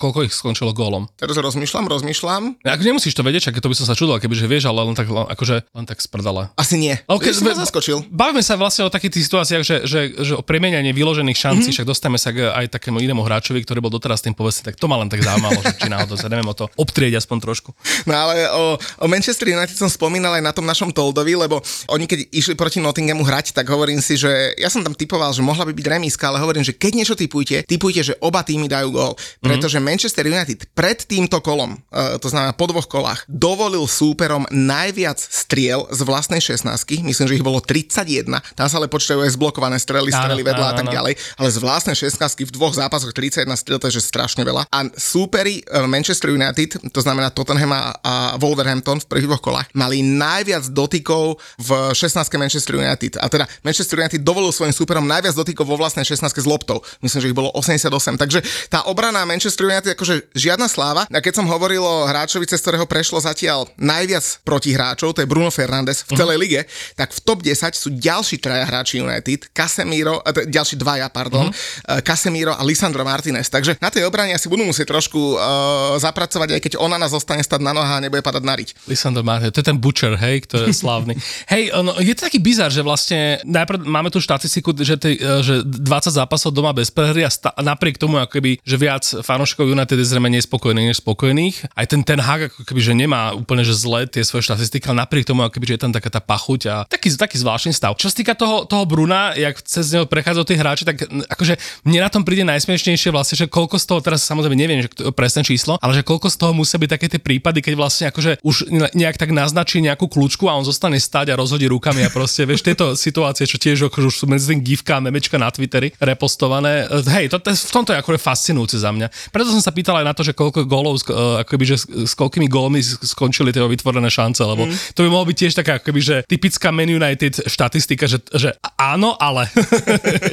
koľko ich skončilo gólom? Teraz rozmýšľam, rozmýšľam. Ak nemusíš to vedieť, čak to by som sa čudoval, kebyže vieš, ale len tak, akože, len tak sprdala. Asi nie. Okay, som zaskočil. Bavíme sa vlastne o takých tých situáciách, že, že, že o premenianie vyložených šancí, mm-hmm. však dostaneme sa k aj takému inému hráčovi, ktorý bol doteraz tým povedzme, tak to ma len tak zaujímalo, že či náhodou sa neviem o to obtrieť aspoň trošku. No ale o, o Manchester United som spomínal aj na tom našom Toldovi, lebo oni keď išli proti Nottinghamu hrať, tak hovorím si, že ja som tam typoval, že mohla by byť remíska, ale hovorím, že keď niečo typujete, typujte, že oba týmy dajú gól. Pretože mm-hmm. Manchester United pred týmto kolom, uh, to znamená po dvoch kolách, dovolil súperom najviac striel z vlastnej 16 myslím, že ich bolo 31, tam sa ale počítajú aj zblokované strely, strely áno, vedľa áno, a tak ďalej, ale z vlastnej 16 v dvoch zápasoch 31 striel, to je že strašne veľa. A súperi uh, Manchester United, to znamená Tottenham a, a Wolverhampton v prvých dvoch kolách, mali najviac dotykov v 16 Manchester United. A teda Manchester United dovolil svojim súperom najviac dotykov vo vlastnej 16 s loptou. Myslím, že ich bolo 88. Takže tá obrana Manchester United akože žiadna sláva. A keď som hovoril o hráčovi, cez ktorého prešlo zatiaľ najviac protihráčov, to je Bruno Fernández v celej uh-huh. tak v top 10 sú ďalší traja hráči United, Casemiro, eh, ďalší dvaja, pardon, uh-huh. Casemiro a Lisandro Martinez. Takže na tej obrane asi budú musieť trošku uh, zapracovať, aj keď ona nás zostane stať na noha a nebude padať na riť. Lisandro Martinez, to je ten Butcher, hej, ktorý je slávny. hej, no, je to taký bizar, že vlastne najprv máme tu štatistiku, že, tej, e, že 20 zápasov doma bez prehry a sta- napriek tomu, ako keby, že viac fanúšikov United je zrejme nespokojných než spokojných. Aj ten ten Hag ako keby, že nemá úplne že zle tie svoje štatistiky, ale napriek tomu, ako keby, že je tam taká tá pachuť a taký, taký zvláštny stav. Čo sa týka toho, toho Bruna, jak cez neho prechádzajú tí hráči, tak akože mne na tom príde najsmiešnejšie vlastne, že koľko z toho, teraz samozrejme neviem, že presné číslo, ale že koľko z toho musia byť také tie prípady, keď vlastne akože už nejak tak naznačí nejakú kľúčku a on zostane stať a rozhodí rukami a proste, vieš, tieto situácie, čo tiež akože už sú medzi tým gifka a memečka na Twitteri repostované. Hej, to, to, v tomto je akože fascinujúce za mňa. Preto som sa pýtal aj na to, že koľko gólov, uh, akoby, že s koľkými gólmi skončili tie vytvorené šance, lebo mm. to by mohlo byť tiež taká akoby, že typická Man United štatistika, že, že áno, ale.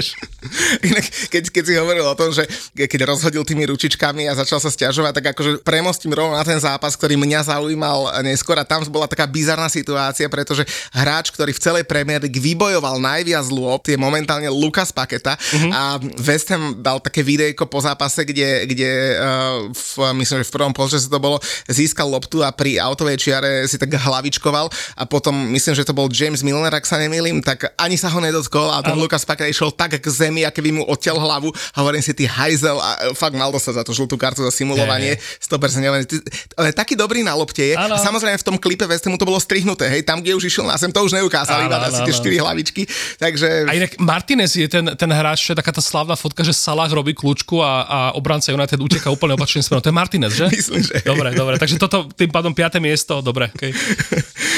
Inak, keď, keď si hovoril o tom, že keď rozhodil tými ručičkami a začal sa stiažovať, tak akože premostím rovno na ten zápas, ktorý mňa zaujímal neskôr a tam bola taká bizarná situácia, pretože hráč, ktorý v celej Premier League vybojoval najviac lôb, je momentálne Lukas Paketa uh-huh. a West Ham dal také videjko po zápase, kde, kde uh, v, myslím, že v prvom polčase to bolo, získal loptu a pri autovej čiare si tak hlavičkoval. A potom myslím, že to bol James Milner, ak sa nemýlim, tak ani sa ho nedotkol a ten. Lukas Paketa išiel tak k zemi, aké by mu odtiaľ hlavu. A hovorím si, ty hajzel a fakt mal dostať za to žltú kartu za simulovanie, hey, 100% neviem, ty, ale taký dobrý na lopte je. Ano. a samozrejme v tom klipe West Hamu to bolo strihnuté, hej, tam, kde už išiel na sem, to už neukázali, iba asi tie 4 hlavičky, takže... A inak Martinez je ten, ten hráč, čo je taká tá slavná fotka, že Salah robí kľúčku a, a obranca United uteká úplne opačným smerom. To je Martinez, že? Myslím, že. Dobre, dobre. Takže toto tým pádom 5. miesto, dobre. Okay.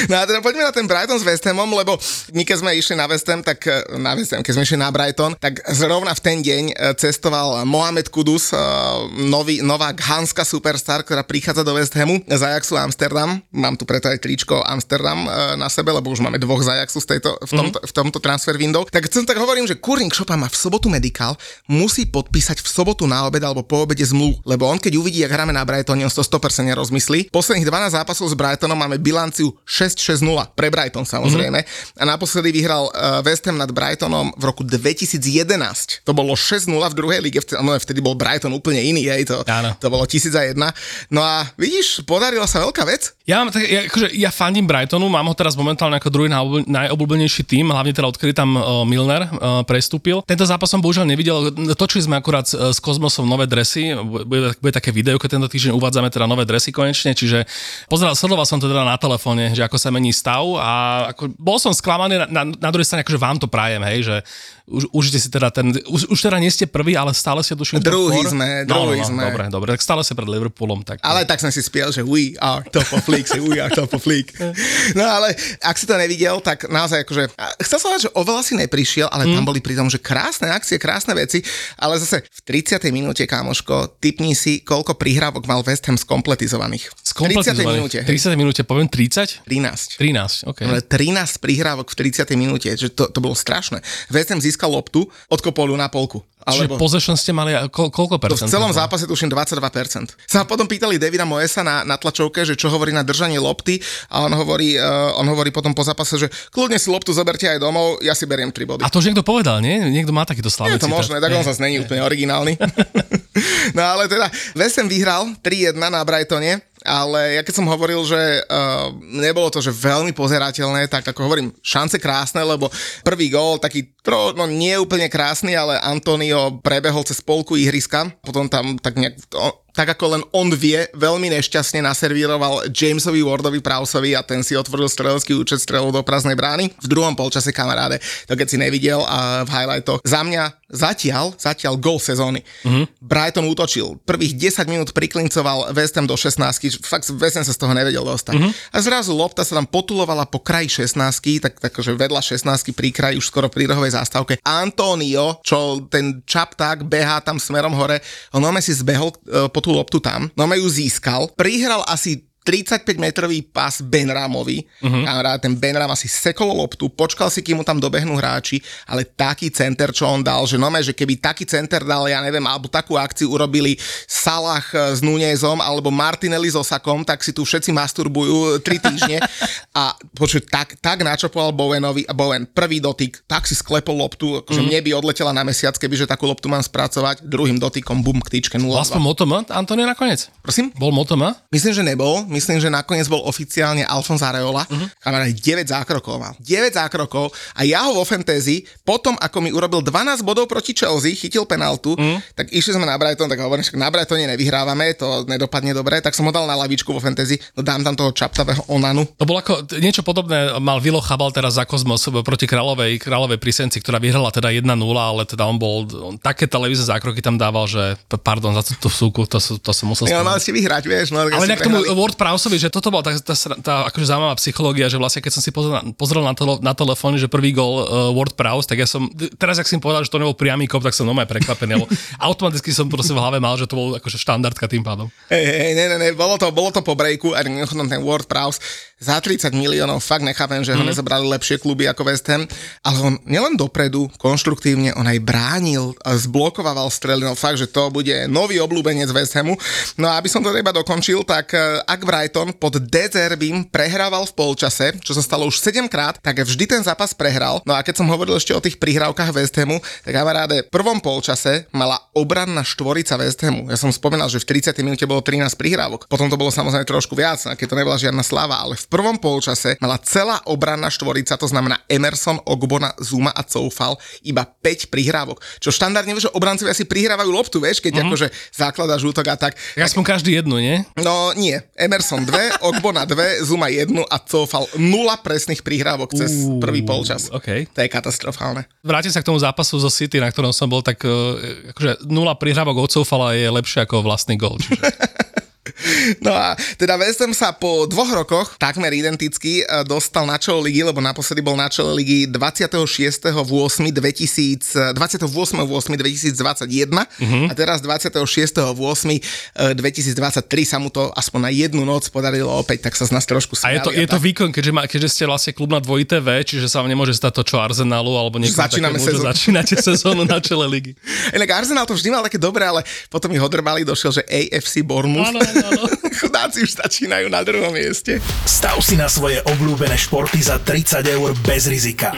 No a teda poďme na ten Brighton s West Hamom, lebo my keď sme išli na West Ham, tak na West Ham, keď sme išli na Brighton, tak zrovna v ten deň e, cestoval Mohamed Kudus, e, nový, nová Hanska superstar, ktorá prichádza do West Hamu z Ajaxu Amsterdam. Mám tu preto aj tričko Amsterdam na sebe, lebo už máme dvoch z Ajaxu v, tejto, v, tomto, mm-hmm. v tomto tomto transfer window. Tak som tak hovorím, že Kurning Šopa má v sobotu medical, musí podpísať v sobotu na obed alebo po obede zmluvu, lebo on keď uvidí, jak hráme na Brightone, on to 100% nerozmyslí. Posledných 12 zápasov s Brightonom máme bilanciu 6-6-0 pre Brighton samozrejme. Mm-hmm. A naposledy vyhral uh, West Ham nad Brightonom v roku 2011. To bolo 6-0 v druhej lige, no vtedy bol Brighton úplne iný, hej, to, to bolo 1001. No a vidíš, podarila sa veľká vec. Ja, mám tak, ja, akože, ja fandím Brightonu, mám ho teraz momentálne ako druhý najobľúbenejší tým, hlavne teda odkedy tam uh, Milner uh, prestúpil. Tento zápas som bohužiaľ nevidel, točili sme akurát s Kozmosom nové dresy, bude, bude také video, keď tento týždeň uvádzame teda nové dresy konečne, čiže pozeral, sledoval som to teda na telefóne, že ako sa mení stav a ako, bol som sklamaný, na, na, na druhej strane akože vám to prajem, hej, že už, užite si teda ten, už, už teda nie ste prvý, ale stále ste duším Druhý sme, druhý no, no, sme. Dobre, dobre, tak stále ste pred Liverpoolom. Tak... Ale tak som si spiel, že we are top of league, we are top of league. No ale ak si to nevidel, tak naozaj akože, chcel som povedať, že oveľa si neprišiel, ale mm. tam boli pri tom, že krásne akcie, krásne veci, ale zase v 30. minúte, kámoško, typni si, koľko prihrávok mal West Ham skompletizovaných. Skompletizovaných? 30. minúte. 30 minúte, poviem 30? 13. 13, ok. Ale 13 prihrávok v 30. minúte, že to, to bolo strašné. West Ham získal loptu, odkopol ju na polku. Alebo... Čiže possession ste mali ko- koľko percent? v celom zápase tuším 22%. Sa potom pýtali Davida Moesa na, na tlačovke, že čo hovorí na držanie lopty a on hovorí, uh, on hovorí potom po zápase, že kľudne si loptu zoberte aj domov, ja si beriem 3 body. A to už niekto povedal, nie? Niekto má takýto slavný Je to možné, tak on zase není úplne originálny. no ale teda Vesem vyhral 3-1 na Brightone ale ja keď som hovoril, že uh, nebolo to, že veľmi pozerateľné, tak ako hovorím, šance krásne, lebo prvý gól, taký tro, no nie úplne krásny, ale Antonio prebehol cez polku ihriska, potom tam tak nejak, tak ako len on vie, veľmi nešťastne naservíroval Jamesovi Wardovi Prausovi a ten si otvoril strelecký účet strelou do prázdnej brány. V druhom polčase kamaráde, to keď si nevidel a v highlightoch, za mňa zatiaľ, zatiaľ gol sezóny. Mm-hmm. Brighton útočil. Prvých 10 minút priklincoval West Ham do 16 fakt West Ham sa z toho nevedel dostať. Mm-hmm. A zrazu lopta sa tam potulovala po kraji 16 tak, takže vedľa 16 pri kraji už skoro pri rohovej zástavke. Antonio, čo ten čap tak behá tam smerom hore, on si zbehol uh, po tú loptu tam, no ju získal, prihral asi 35-metrový pás Benramovi. Uh-huh. A ten Benram asi sekol loptu, počkal si, kým mu tam dobehnú hráči, ale taký center, čo on dal, že nome, že keby taký center dal, ja neviem, alebo takú akciu urobili Salah s Nunezom alebo Martinelli s Osakom, tak si tu všetci masturbujú tri týždne. a počuť, tak, tak načopoval Bowenovi Bowen prvý dotyk, tak si sklepol loptu, akože uh-huh. mne by odletela na mesiac, keby že takú loptu mám spracovať, druhým dotykom, bum, k týčke 0 Aspoň Motoma, Antonio nakoniec? Prosím? Bol Motoma? Myslím, že nebol myslím, že nakoniec bol oficiálne Alfonso Areola, uh-huh. kamarát 9 zákrokov mal. 9 zákrokov a ja ho vo fantasy, potom ako mi urobil 12 bodov proti Chelsea, chytil penaltu, uh-huh. tak išli sme na Brighton, tak hovorím, že na Brightone nevyhrávame, to nedopadne dobre, tak som ho dal na lavičku vo fantasy, no dám tam toho čaptavého Onanu. To bolo ako niečo podobné, mal Vilo Chabal teraz za Kozmos proti Kráľovej, Kráľovej Prisenci, ktorá vyhrala teda 1-0, ale teda on bol, on také televízne zákroky tam dával, že pardon za tú súku, to, to, som musel Ja, mal si vyhrať, vieš. No, ale k tomu Word Prowseovi, že toto bola tá, tá, tá akože zaujímavá psychológia, že vlastne keď som si pozrel, pozrel na, tele, na telefóne, že prvý gol uh, Word Prowse, tak ja som, teraz ak si im povedal, že to nebol priamy kop, tak som normálne prekvapený, lebo automaticky som proste v hlave mal, že to bol akože štandardka tým pádom. Hej, hej, ne, ne, ne, bolo to, bolo to po breaku a ten Word Prowse za 30 miliónov, fakt nechápem, že mm. ho mhm. nezobrali lepšie kluby ako West Ham, ale on nielen dopredu, konštruktívne, on aj bránil, zblokovával strely, no fakt, že to bude nový obľúbenec West Hamu. No a aby som to iba dokončil, tak eh, ak Brighton pod Dezerbim prehrával v polčase, čo sa stalo už 7 krát, tak vždy ten zápas prehral. No a keď som hovoril ešte o tých prihrávkach West Hamu, tak kamaráde, v prvom polčase mala obranná štvorica West Hamu. Ja som spomínal, že v 30. minúte bolo 13 prihrávok. Potom to bolo samozrejme trošku viac, keď to nebola žiadna slava, ale v prvom polčase mala celá obranná štvorica, to znamená Emerson, Ogbona, Zuma a Coufal, iba 5 prihrávok. Čo štandardne, že obrancovia si prihrávajú loptu, vieš, keď mm-hmm. akože základa žútok a tak. Ja som každý jednu, nie? No nie. Emerson 2, Ogbona 2, Zuma 1 a Coufal 0 presných prihrávok cez uh, prvý polčas. Okay. To je katastrofálne. Vrátim sa k tomu zápasu zo City, na ktorom som bol, tak uh, akože 0 prihrávok od Coufala je lepšie ako vlastný gol. Čiže... No a teda West Ham sa po dvoch rokoch, takmer identicky, e, dostal na čelo ligy, lebo naposledy bol na čele ligy 26.8.2000, 28.8.2021 uh-huh. a teraz 26.8.2023 sa mu to aspoň na jednu noc podarilo opäť, tak sa z nás trošku A je to, je to výkon, keďže, má, keďže ste vlastne klub na dvojité V, čiže sa vám nemôže stať to, čo Arsenalu, alebo niekoho Začíname takému, sezónu. začínate sezónu na čele ligy. Inak Arsenal to vždy mal také dobré, ale potom ich odrbali, došiel, že AFC Bournemouth. Áno, áno. Chudáci už začínajú na druhom mieste. Stav si na svoje obľúbené športy za 30 eur bez rizika.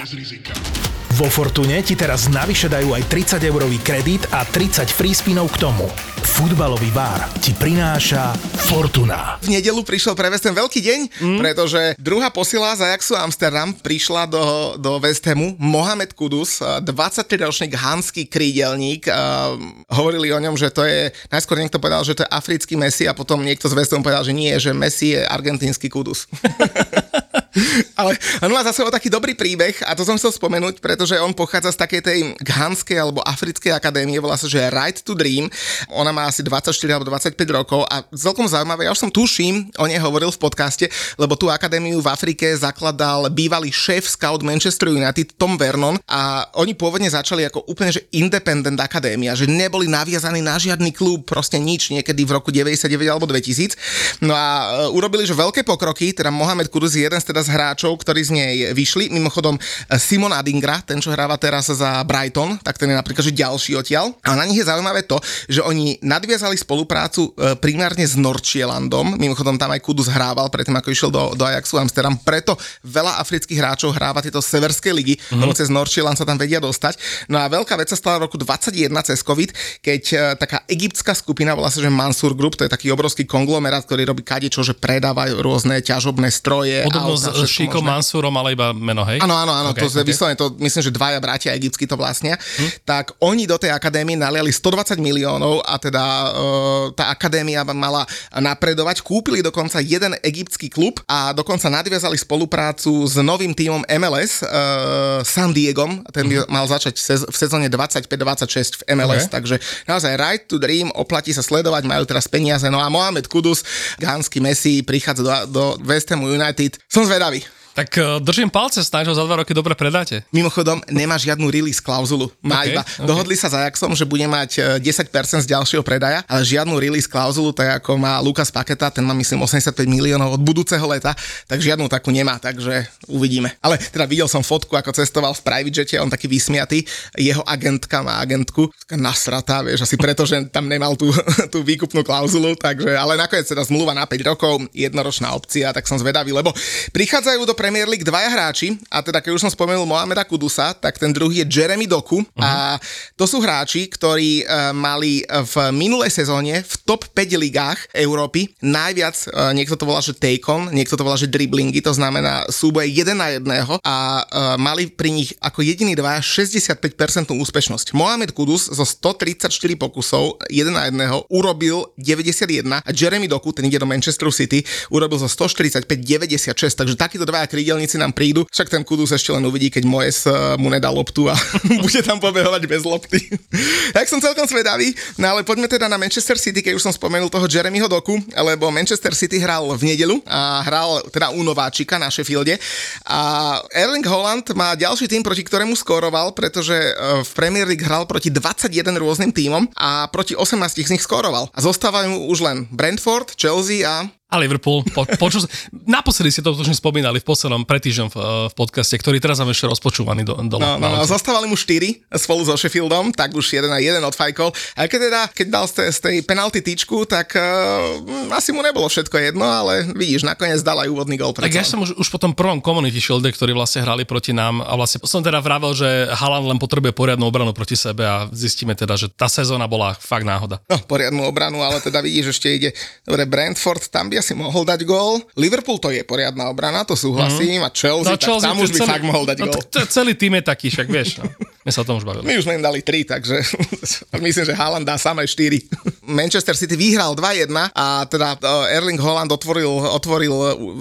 Vo Fortune ti teraz navyše dajú aj 30 eurový kredit a 30 free spinov k tomu. Futbalový bar ti prináša Fortuna. V nedelu prišiel pre West Ham veľký deň, mm. pretože druhá posila z Ajaxu Amsterdam prišla do, do West Hamu. Mohamed Kudus, 23-ročný hanský krídelník. Uh, hovorili o ňom, že to je, najskôr niekto povedal, že to je africký Messi a potom niekto z West Hamu povedal, že nie, že Messi je argentínsky Kudus. Ale on má za sebou taký dobrý príbeh a to som chcel spomenúť, pretože on pochádza z takej tej ghanskej alebo africkej akadémie, volá sa, že Right to Dream. Ona má asi 24 alebo 25 rokov a celkom zaujímavé, ja už som tuším, o nej hovoril v podcaste, lebo tú akadémiu v Afrike zakladal bývalý šéf scout Manchester United Tom Vernon a oni pôvodne začali ako úplne že independent akadémia, že neboli naviazaní na žiadny klub, proste nič, niekedy v roku 99 alebo 2000. No a e, urobili, že veľké pokroky, teda Mohamed Kudus je jeden z teda z hráčov, ktorí z nej vyšli. Mimochodom Simon Adingra, ten, čo hráva teraz za Brighton, tak ten je napríklad že ďalší odtiaľ. A na nich je zaujímavé to, že oni nadviazali spoluprácu e, primárne s Norčielandom. Mimochodom tam aj Kudus hrával predtým, ako išiel do, do Ajaxu Amsterdam. Preto veľa afrických hráčov hráva tieto severské ligy, mm-hmm. lebo cez Norčieland sa tam vedia dostať. No a veľká vec sa stala v roku 21 cez COVID, keď e, taká egyptská skupina, volá sa, že Mansur Group, to je taký obrovský konglomerát, ktorý robí kadečo, že predávajú rôzne ťažobné stroje. Podobno s všetko Šíkom možné. Mansúrom, ale iba meno, hej? Áno, áno, áno, Okay, to je okay. vyslovene, to myslím, že dvaja bratia egyptsky to vlastnia, hm? tak oni do tej akadémie naliali 120 miliónov a teda uh, tá akadémia mala napredovať, kúpili dokonca jeden egyptský klub a dokonca nadviazali spoluprácu s novým tímom MLS, uh, San Diegom, ten by mal začať sez- v sezóne 25-26 v MLS, Okay. takže naozaj right to dream, oplatí sa sledovať, majú teraz peniaze, no a Mohamed Kudus, Gánsky Messi, prichádza do, do West Hamu United, som zvedavý. Robbie. Tak uh, držím palce, snáď ho za dva roky dobre predáte. Mimochodom, nemá žiadnu release klauzulu. Má Okay, iba, okay. dohodli sa s Ajaxom, že bude mať e, 10% z ďalšieho predaja, ale žiadnu release klauzulu, tak ako má Lukas Paketa, ten má myslím 85 miliónov od budúceho leta, tak žiadnu takú nemá, takže uvidíme. Ale teda videl som fotku, ako cestoval v private jete, on taký vysmiatý, jeho agentka má agentku, taká nasratá, vieš, asi preto, že tam nemal tú, tú výkupnú klauzulu, takže, ale nakoniec teda zmluva na 5 rokov, jednoročná opcia, tak som zvedavý, lebo prichádzajú do Premier League dvaja hráči, a teda keď už som spomenul Mohameda Kudusa, tak ten druhý je Jeremy Doku. Uh-huh. a to sú hráči, ktorí uh, mali v minulej sezóne v top 5 ligách Európy. Najviac, uh, niekto to volá, že take on, niekto to volá, že driblingy, to znamená súboje jeden na jedného. A uh, mali pri nich ako jediný dvaja 65% úspešnosť. Mohamed Kudus zo 134 pokusov jeden na jedného urobil 91 a Jeremy Doku, ten ide do Manchesteru City, urobil zo 145 96, takže takíto dvaja krídelníci nám prídu, však ten Kudus ešte len uvidí, keď Moes uh, mu nedá loptu a bude tam pobehovať bez lopty. tak som celkom svedavý, no ale poďme teda na Manchester City, keď už som spomenul toho Jeremyho Doku, lebo Manchester City hral v nedelu a hral teda u nováčika na Sheffielde a Erling Holland má ďalší tým, proti ktorému skóroval, pretože eh, v Premier League hral proti 21 rôznym tímom a proti 18 z nich skóroval. A zostávajú už len Brentford, Chelsea a A Liverpool, po, počul, naposledy ste to tuším spomínali v poslednom pretýždňom v, v podcaste, ktorý teraz mám ešte rozpočúvaný do, dole. No, no, no, zostávali mu 4 spolu so Sheffieldom, tak už jeden a jeden odfajkol. A keď teda, keď dal z tej, z tej penalty tyčku, tak uh, asi mu nebolo všetko jedno, ale vidíš, nakoniec dal aj úvodný gol. Tak ja som už, už po tom prvom Community Shielde, ktorý vlastne hrali proti nám a vlastne som teda vravel, že Haaland len potrebuje poriadnu obranu proti sebe a zistíme teda, že tá sezóna bola fakt náhoda. No, poriadnu obranu, ale teda vidíš, ešte ide. Dobre, Brentford, tam by asi mohol dať gól. Liverpool to je poriadna obrana, to súhlasím. Mm. A Chelsea, no, tak tam už by celý, fakt mohol dať no, gól. celý tým je taký, však vieš. No. My sa o tom už bavili. My už sme im dali 3, takže myslím, že Haaland dá samé 4. Manchester City vyhral 2-1 a teda e, Erling Haaland otvoril, otvoril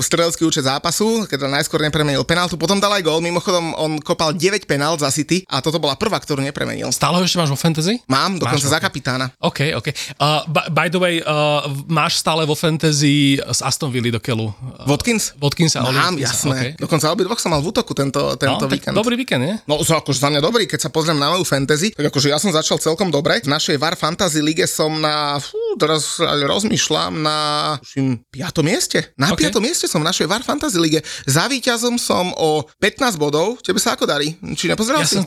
strelecký účet zápasu, keď najskôr nepremenil penáltu, potom dal aj gól, mimochodom on kopal 9 penalt za City a toto bola prvá, ktorú nepremenil. Stále ho ešte máš vo fantasy? Mám, dokonca Máš, za kapitána. OK, OK. Uh, by, by the way, uh, máš stále vo fantasy z Aston Villa do keľu? Uh, Watkins? Watkinsa, Oli Mám, jasné. OK. Dokonca obidvoch som mal v útoku tento, No, tento tak víkend. dobrý víkend, nie? No, to akože za mňa dobrý, keď sa pozriem na moju fantasy, tak akože ja som začal celkom dobre. V našej VAR Fantasy lige som na, fú, teraz rozmýšľam, na tuším, piatom mieste. Na OK. piatom mieste som v našej VAR Fantasy lige. Za víťazom som o 15 bodov. Tebe sa ako darí? Či nepozeral Ja si? som,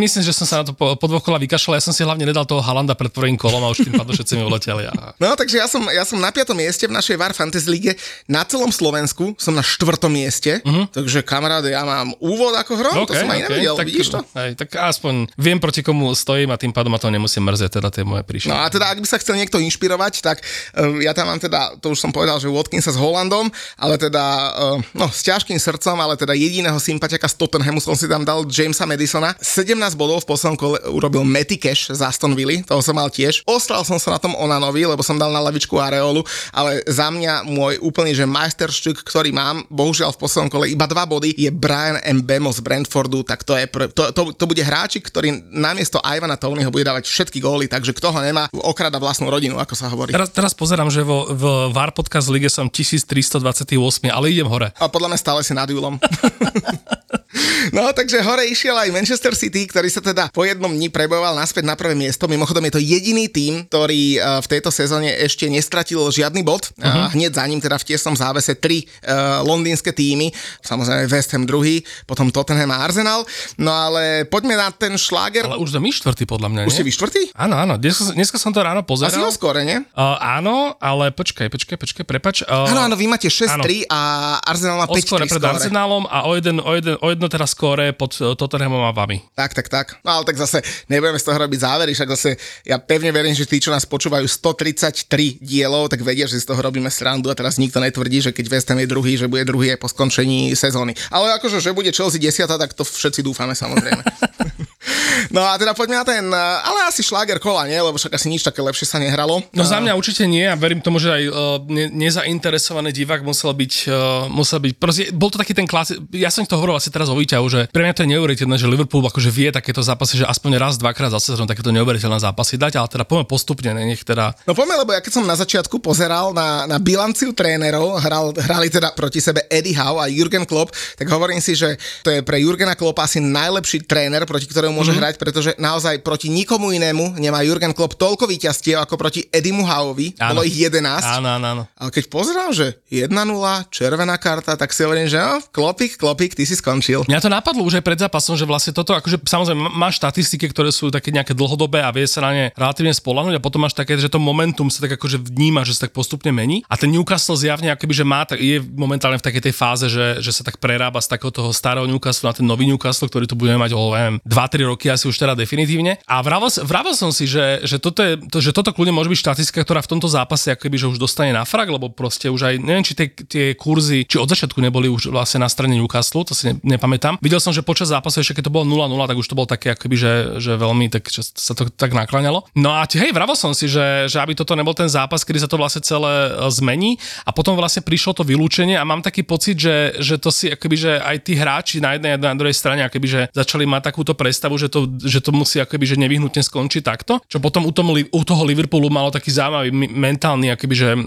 myslím, že som sa na to po, po dvoch kolách vykašľal. Ja som si hlavne nedal toho Halanda pred prvým kolom a už tým pádom všetci mi uleteli. A... No, takže ja som, ja som na piatom mieste v našej VAR Fantasy lige. Na celom Slovensku som na štvrtom mieste. Uh-huh. Takže kamaráde, ja mám úvod ako hrom, to som aj nevedel, tak, vidíš to? Hej, tak aspoň viem, proti komu stojím a tým pádom ma to nemusím mrzieť, teda tie moje príšery. No a teda, ak by sa chcel niekto inšpirovať, tak uh, ja tam mám teda, to už som povedal, že Watkinsa s Holandom, ale teda, uh, no s ťažkým srdcom, ale teda jediného sympatiaka z Tottenhamu som si tam dal Jamesa Madisona. 17 bodov v poslednom kole urobil Matty Cash z Aston Villa, toho som mal tiež. Ostral som sa na tom Onanovi, lebo som dal na lavičku Areolu, ale za mňa môj úplný, že majsterštyk, ktorý mám, bohužiaľ v poslednom kole iba dva body, je Brian Mbemo z Brentfordu, tak to, je pr- to, to, to bude hráčik, ktorý namiesto Ivana Tonyho bude dávať všetky góly, takže kto ho nemá, okrada vlastnú rodinu, ako sa hovorí. Teraz, teraz pozerám, že vo, v VAR podcast lige som 1328, ale idem hore. A podľa mňa stále si nad Julom. No, takže hore išiel aj Manchester City, ktorý sa teda po jednom dni prebojoval naspäť na prvé miesto. Mimochodom je to jediný tým, ktorý eh, v tejto sezóne ešte nestratil žiadny bod. Uh-huh. Hneď za ním teda v tiesnom závese tri uh, londýnske týmy. Samozrejme West Ham druhý, potom Tottenham a Arsenal. No ale poďme na ten šláger. Ale už sme my štvrtý, podľa mňa, Už nie? vy štvrtý? Áno, Áno, dneska, dneska som to ráno pozeral. Asi skore, nie? Uh, áno, ale počkaj, počkaj, počkaj, prepač. Uh, Áno, áno, vy máte 6-3 a Arsenal má o 5-3 skore pred skóre. Arsenálom a o, jeden, o, jeden, o jedno teraz skóre pod uh, Tottenhamom a vami. Tak, tak, tak. No ale tak zase nebudeme z toho robiť závery, však zase ja pevne verím, že tí, čo nás počúvajú 133 dielov, tak vedia, že z toho robíme srandu a teraz nikto netvrdí, že keď West Ham je druhý, že bude druhý aj po skončení sezóny. Ale akože, že bude Chelsea 10, tak to všetci dúfame samozrejme. No a teda poďme na ten, uh, ale asi šláger kola, nie? Lebo však asi nič také lepšie sa nehralo. No za mňa určite nie a verím tomu, že aj uh, ne, nezainteresovaný divák musel byť, uh, musel byť, proste, bol to taký ten klasi, ja som to hovoril asi teraz o výťahu, že pre mňa to je neuveriteľné, že Liverpool akože vie takéto zápasy, že aspoň raz, dvakrát za sezónu takéto neuveriteľné zápasy dať, ale teda poďme postupne, ne, nech teda No poďme, lebo ja keď som na začiatku pozeral na, na bilanciu trénerov, hral, hrali teda proti sebe Eddie Howe a Jurgen Klopp, tak hovorím si, že to je pre Jurgena Kloppa asi najlepší tréner, proti ktorému môže mm-hmm. hrať, pretože naozaj proti nikomu inému nemá Jurgen Klopp toľko víťazstiev ako proti Edimu Howeovi. Áno. Bolo ich 11. áno, áno, áno. Ale keď pozerám, že 1-0, červená karta, tak si hovorím, že no, klopik, klopik, ty si skončil. Mňa to napadlo už aj pred zápasom, že vlastne toto, akože samozrejme má štatistiky, ktoré sú také nejaké dlhodobé a vie sa na ne relatívne spolahnúť a potom máš také, že to momentum sa tak akože vníma, že sa tak postupne mení. A ten Newcastle zjavne akoby, že má, tak je momentálne v takej tej fáze, že, že sa tak prerába z takého toho starého Newcastle na ten nový Newcastle, ktorý tu budeme mať o neviem, 2-3 roky asi už teda definitívne. A vravel, vravel som si, že, že, toto je, to, že toto kľudne môže byť štatistika, ktorá v tomto zápase akoby, že už dostane na frak, lebo proste už aj, neviem, či tie, tie kurzy, či od začiatku neboli už vlastne na strane Newcastle, to si ne, nepamätám. Videl som, že počas zápasu ešte keď to bolo 0-0, tak už to bolo také akoby, že, že veľmi, tak že sa to tak nakláňalo. No a hej, vravel som si, že, že aby toto nebol ten zápas, kedy sa to vlastne celé e, zmení a potom vlastne prišlo to vylúčenie a mám taký pocit, že, že to si akoby, že aj tí hráči na jednej a na druhej strane akoby, že začali mať takúto predstavu, že to, že to musí akoby, že nevyhnutne skončiť takto, čo potom u, tom, u toho Liverpoolu malo taký zaujímavý mentálny akoby, že e,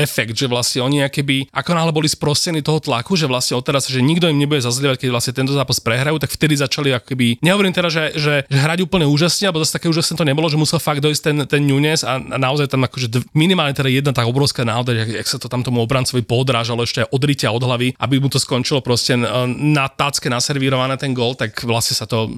efekt, že vlastne oni akoby, ako náhle boli sprostení toho tlaku, že vlastne odteraz, že nikto im nebude zazlievať, keď vlastne tento zápas prehrajú, tak vtedy začali akoby, nehovorím teda, že, že, že hrať úplne úžasne, alebo zase také úžasné to nebolo, že musel fakt dojsť ten, ten Nunes a, a naozaj tam akože dv- minimálne teda jedna tá obrovská náhoda, jak, jak sa to tam tomu obrancovi podrážalo ešte od od hlavy, aby mu to skončilo proste e, na tácke naservírované ten gól, tak vlastne sa to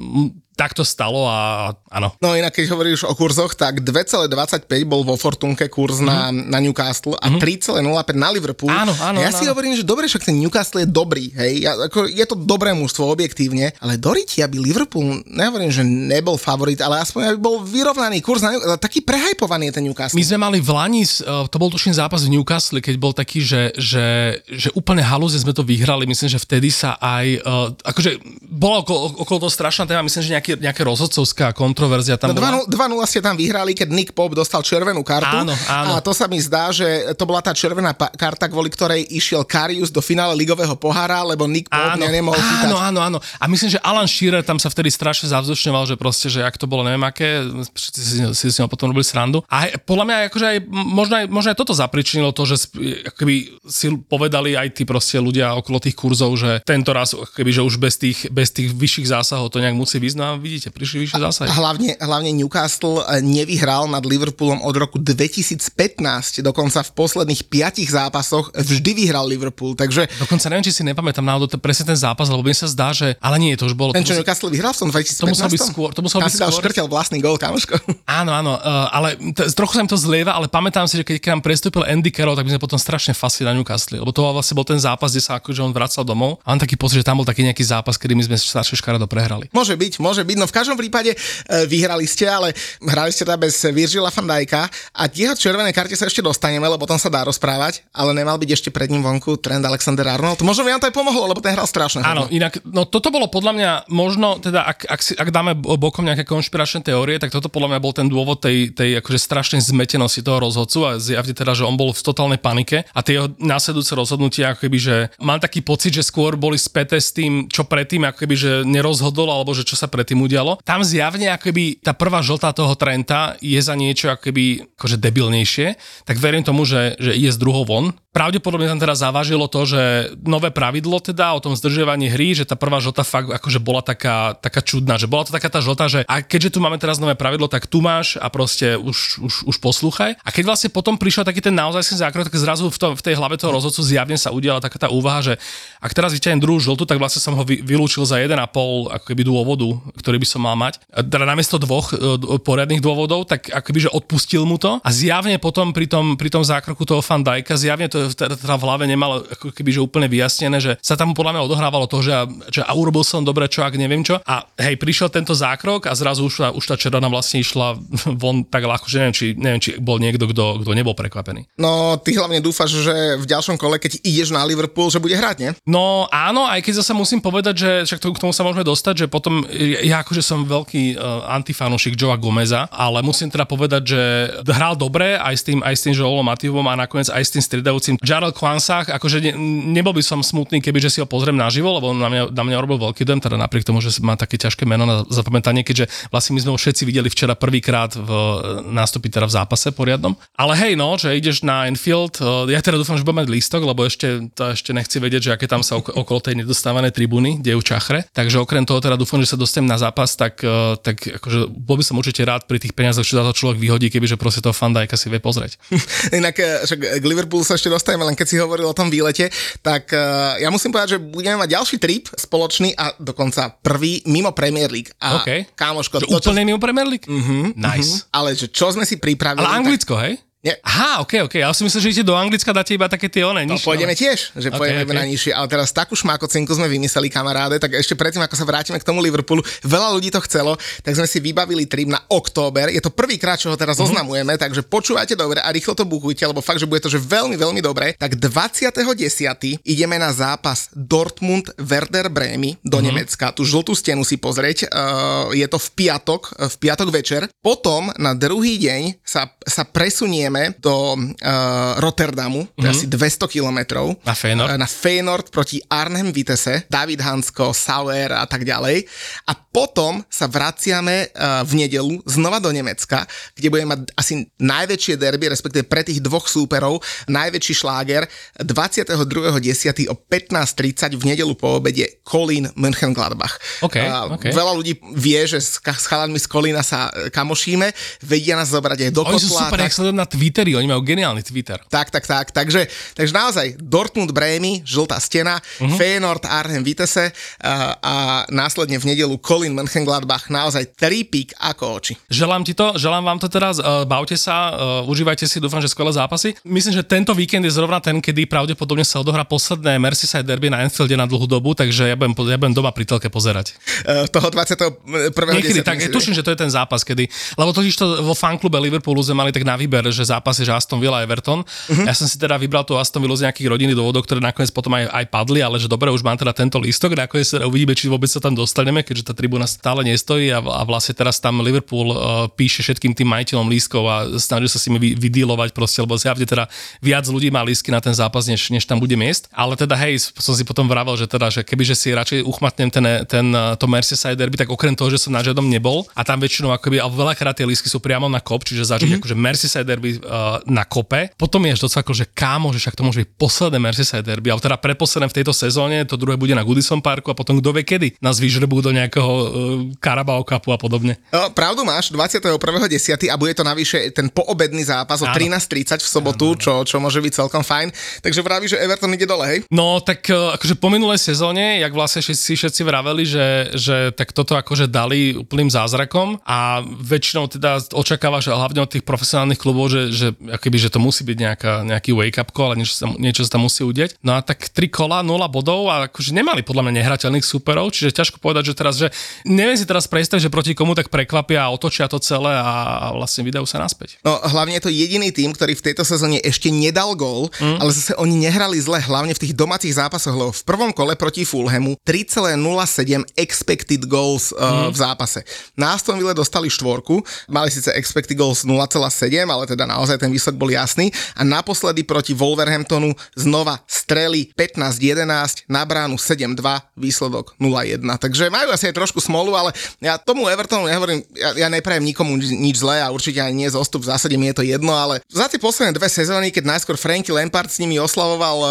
mm, takto stalo a áno. No inak, keď hovoríš o kurzoch, tak 2,25 bol vo Fortunke kurz na, na Newcastle a 3,05 na Liverpool. Áno, áno, Ja áno, si hovorím, že dobre, však ten Newcastle je dobrý, hej, ja, ako, je to dobré mužstvo objektívne, ale doriti, aby Liverpool, nehovorím, že nebol favorit, ale aspoň aby bol vyrovnaný kurz, na, ale taký prehajpovaný je ten Newcastle. My sme mali v Lani, eh, to bol tuším zápas v Newcastle, keď bol taký, že, že, že úplne halúze sme to vyhrali, myslím, že vtedy sa aj, uh, akože bola okolo, okolo toho strašná téma, myslím, že nejaký nejaký, nejaká rozhodcovská kontroverzia tam No bola? 2-0 2-0 ste tam vyhrali, keď Nick Pope dostal červenú kartu. Áno, áno. A to sa mi zdá, že to bola tá červená pa- karta, kvôli ktorej išiel Karius do finále ligového pohára, lebo Nick Pope Áno, nemohol chytať. áno, áno, áno. A myslím, že Alan Shearer tam sa vtedy strašne zavzdušňoval, že proste, že ak to bolo neviem aké, všetci si, si, si ho potom robili srandu. A podľa mňa akože aj, možno aj, možno aj toto zapričinilo to, že akoby si povedali aj tí proste ľudia okolo tých kurzov, že tento raz, akoby, že už bez tých, bez tých vyšších zásahov to nejak musí výsť. Vidíte, prišli vyššie zásahy. Hlavne, hlavne Newcastle eh, nevyhral nad Liverpoolom od roku 2015, dokonca v posledných piatich zápasoch vždy vyhral Liverpool, takže Dokonca neviem, či si nepamätám náhodou to- presne ten zápas, lebo mi sa zdá, že... Ale nie, to už bolo... ten, čo musí- Newcastle vyhral v tom 2015. To muselo byť skôr, to muselo Tam byť skôr. škrtel vlastný gól, kamoško. Áno, áno, uh, ale t- trochu sa im to zlieva, ale pamätám si, že keď k nám prestúpil Andy Carroll, tak my sme potom strašne fasili na Newcastle, lebo to vlastne bol ten zápas, kde sa akože on vracal domov a mám taký pocit, že tam bol taký nejaký zápas, kedy my sme strašne škaredo prehrali. Môže byť, môže byť. No v každom prípade e, vyhrali ste, ale hrali ste teda bez Virgila van Dijka a jeho červenej karte sa ešte dostaneme, lebo tam sa dá rozprávať, ale nemal byť ešte pred ním vonku trend Alexander Arnold. Možno nám to aj pomohlo, lebo ten hral strašne. Áno, hodno. inak, no toto bolo podľa mňa možno, teda ak, ak, si, ak dáme bo- bokom nejaké konšpiračné teórie, tak toto podľa mňa bol ten dôvod tej, tej akože strašnej zmetenosti toho rozhodcu a zjavne teda, že on bol v totálnej panike a tie jeho následujúce rozhodnutia, ako keby, že mám taký pocit, že skôr boli späté s tým, čo predtým, ako keby, že nerozhodol, alebo že čo sa predtým udialo. Tam zjavne, ako keby tá prvá žltá toho Trenta je za niečo ako keby akože debilnejšie, tak verím tomu, že, že ide z druhou von. Pravdepodobne tam teda zavážilo to, že nové pravidlo teda o tom zdržiavaní hry, že tá prvá žlta fakt akože bola taká, taká čudná, že bola to taká tá žlta, že a keďže tu máme teraz nové pravidlo, tak tu máš a proste už, už, už poslúchaj. A keď vlastne potom prišiel taký ten naozaj zákrok, tak zrazu v, tom, v tej hlave toho rozhodcu zjavne sa udiala taká tá úvaha, že ak teraz vyťahnem druhú žltu, tak vlastne som ho vy, vylúčil za 1,5 ako keby dôvodu, ktorý by som mal mať. Teda namiesto dvoch e, poriadnych dôvodov, tak akoby, že odpustil mu to a zjavne potom pri tom, pri tom zákroku toho Van Dijka, zjavne to teda, teda v hlave nemal ako keby, že úplne vyjasnené, že sa tam podľa mňa odohrávalo to, že, a- že a urobil som dobre, čo ak neviem čo. A hej, prišiel tento zákrok a zrazu už, už tá červená vlastne išla von tak ľahko, že neviem, či, neviem, či bol niekto, kto, kto nebol prekvapený. No, ty hlavne dúfaš, že v ďalšom kole, keď ideš na Liverpool, že bude hrať, nie? No áno, aj keď zase musím povedať, že však to, k tomu sa môžeme dostať, že potom ja ja akože som veľký uh, antifanúšik Joa Gomeza, ale musím teda povedať, že hral dobre aj s tým, aj s tým Joelom Mativom a nakoniec aj s tým striedajúcim Jarel Kwansach, akože ne, nebol by som smutný, keby že si ho pozriem naživo, lebo on na mňa, na mňa robil veľký dojem, teda napriek tomu, že má také ťažké meno na zapamätanie, keďže vlastne my sme ho všetci videli včera prvýkrát v nástupi teda v zápase poriadnom. Ale hej, no, že ideš na Enfield, eh, ja teda dúfam, že budem mať lístok, lebo ešte, to ešte nechci vedieť, že aké tam sa ok- okolo tej nedostávanej tribúny dejú čachre. Takže okrem toho teda dúfam, že sa dostanem na zápas, tak, eh, tak akože bol by som určite rád pri tých peniazoch, čo za to človek vyhodí, kebyže proste toho Fandajka si vie pozrieť. Inak eh, však k Liverpoolu sa ešte dostaneme, len keď si hovoril o tom výlete, tak eh, ja musím povedať, že budeme mať ďalší trip spoločný a dokonca prvý mimo Premier League. A OK. kámoško, Že to, čo, úplne mimo Premier League? Mm-hmm, nice. ale že čo sme si pripravili... Ale tak- Anglicko, hej? Nie. Aha, ok, ok. Ja si myslím, že idete do Anglicka, dáte iba také tie one. No nižšie, pôjdeme ale- tiež, že Ok, pôjdeme ok. na nižšie, ale teraz takú šmákocinku sme vymysleli kamaráde, tak ešte predtým, ako sa vrátime k tomu Liverpoolu, veľa ľudí to chcelo, tak sme si vybavili trip na október. Je to prvýkrát, čo ho teraz Mhm. oznamujeme, takže počúvajte dobre a rýchlo to bukujte, lebo fakt, že bude to že veľmi, veľmi dobre. Tak 20.10. ideme na zápas Dortmund Werder Bremy Mhm. do Nemecka. Tú žltú stenu si pozrieť. Uh, je to v piatok, v piatok večer. Potom na druhý deň sa, sa presunieme do uh, Rotterdamu, to je asi 200 kilometrov. Na Feyenoord? Na Feyenoord proti Arnhem Vitesse, David Hansko, Sauer a tak ďalej. A potom sa vraciame uh, v nedelu znova do Nemecka, kde budeme mať asi najväčšie derby, respektíve pre tých dvoch súperov, najväčší šláger 22.10. o 15.30 v nedelu po obede Kolín Mönchengladbach. OK, Uh, OK. Veľa ľudí vie, že s, s chalanmi z Kolína sa kamošíme, vedia nás zobrať aj do Oni sú kotla. super, tak- jak sledujem na Twitteri, oni majú geniálny Twitter. tak, tak, tak. Takže, takže naozaj Dortmund Brémy, žltá stena, uh-huh. Feyenoord Arnhem Vitesse a, a následne v nedelu Colin Mönchengladbach naozaj trípik ako oči. Želám ti to, želám vám to teraz, uh, bavte sa, uh, užívajte si, dúfam, že skvelé zápasy. Myslím, že tento víkend je zrovna ten, kedy pravdepodobne sa odohrá posledné Merseyside derby na Anfielde na dlhú dobu, takže ja budem, ja budem doma pri telke pozerať. Uh, toho 21. Niekedy 10. tak, myslíš, tuším, že to je ten zápas, kedy, lebo totiž to vo fanklube Liverpoolu sme mali tak na výber, že zápasy, že Aston Villa Everton. Uh-huh. Ja som si teda vybral tú Aston Villa z nejakých rodinných dôvodov, ktoré nakoniec potom aj, aj padli, ale že dobre, už mám teda tento lístok, nakoniec teda uvidíme, či vôbec sa tam dostaneme, keďže tá tribúna stále nestojí a, a vlastne teraz tam Liverpool uh, píše všetkým tým majiteľom lístkov a snaží sa s nimi vy, vydílovať proste, lebo zjavne teda viac ľudí má lístky na ten zápas, než, než tam bude miest. Ale teda hej, som si potom vravel, že teda, že kebyže si radšej uchmatnem ten, ten, to Merseyside derby, tak okrem toho, že som na žiadom nebol a tam väčšinou akoby, a veľakrát tie lístky sú priamo na kop, čiže zažiť mm-hmm. akože Merseyside derby uh, na kope. Potom je až docela ako, že kámo, že však to môže byť posledné Merseyside derby, ale teda preposledné v tejto sezóne, to druhé bude na Goodison Parku a potom kto vie kedy nás vyžrebú do nejakého uh, Carabao Cupu a podobne. No, pravdu máš, 21.10. a bude to navyše ten poobedný zápas o 13.30 v sobotu, čo, čo môže byť celkom fajn. Takže vraví, že Everton ide dole, hej? No tak uh, akože po minulej sezóne, jak vlastne si všetci vraveli, že, že tak toto akože dali úplným zázrakom a väčšinou teda očakávaš hlavne od tých profesionálnych klubov, že, že, akoby, že to musí byť nejaká, nejaký wake-up call, ale niečo sa, niečo sa tam musí udieť. No a tak 3 kola, 0 bodov a akože nemali podľa mňa nehrateľných superov, čiže ťažko povedať, že teraz, že neviem si teraz predstaviť, že proti komu tak prekvapia a otočia to celé a, vlastne vydajú sa naspäť. No hlavne je to jediný tým, ktorý v tejto sezóne ešte nedal gól, mm. ale zase oni nehrali zle, hlavne v tých domácich zápasoch, lebo v prvom kole proti Fulhamu 3,07 expected goals uh, mm. v zápase. Na Aston Ville dostali štvorku, mali síce expected goals 0,7, ale teda naozaj ten výsledok bol jasný a naposledy proti Wolverhamptonu znova strely 15-11, na bránu 7-2, výsledok 0-1. Takže majú asi aj trošku smolu, ale ja tomu Evertonu nehovorím, ja, ja neprajem nikomu nič, zlé a určite ani nie zostup, v zásade mi je to jedno, ale za tie posledné dve sezóny, keď najskôr Franky Lampard s nimi oslavoval uh,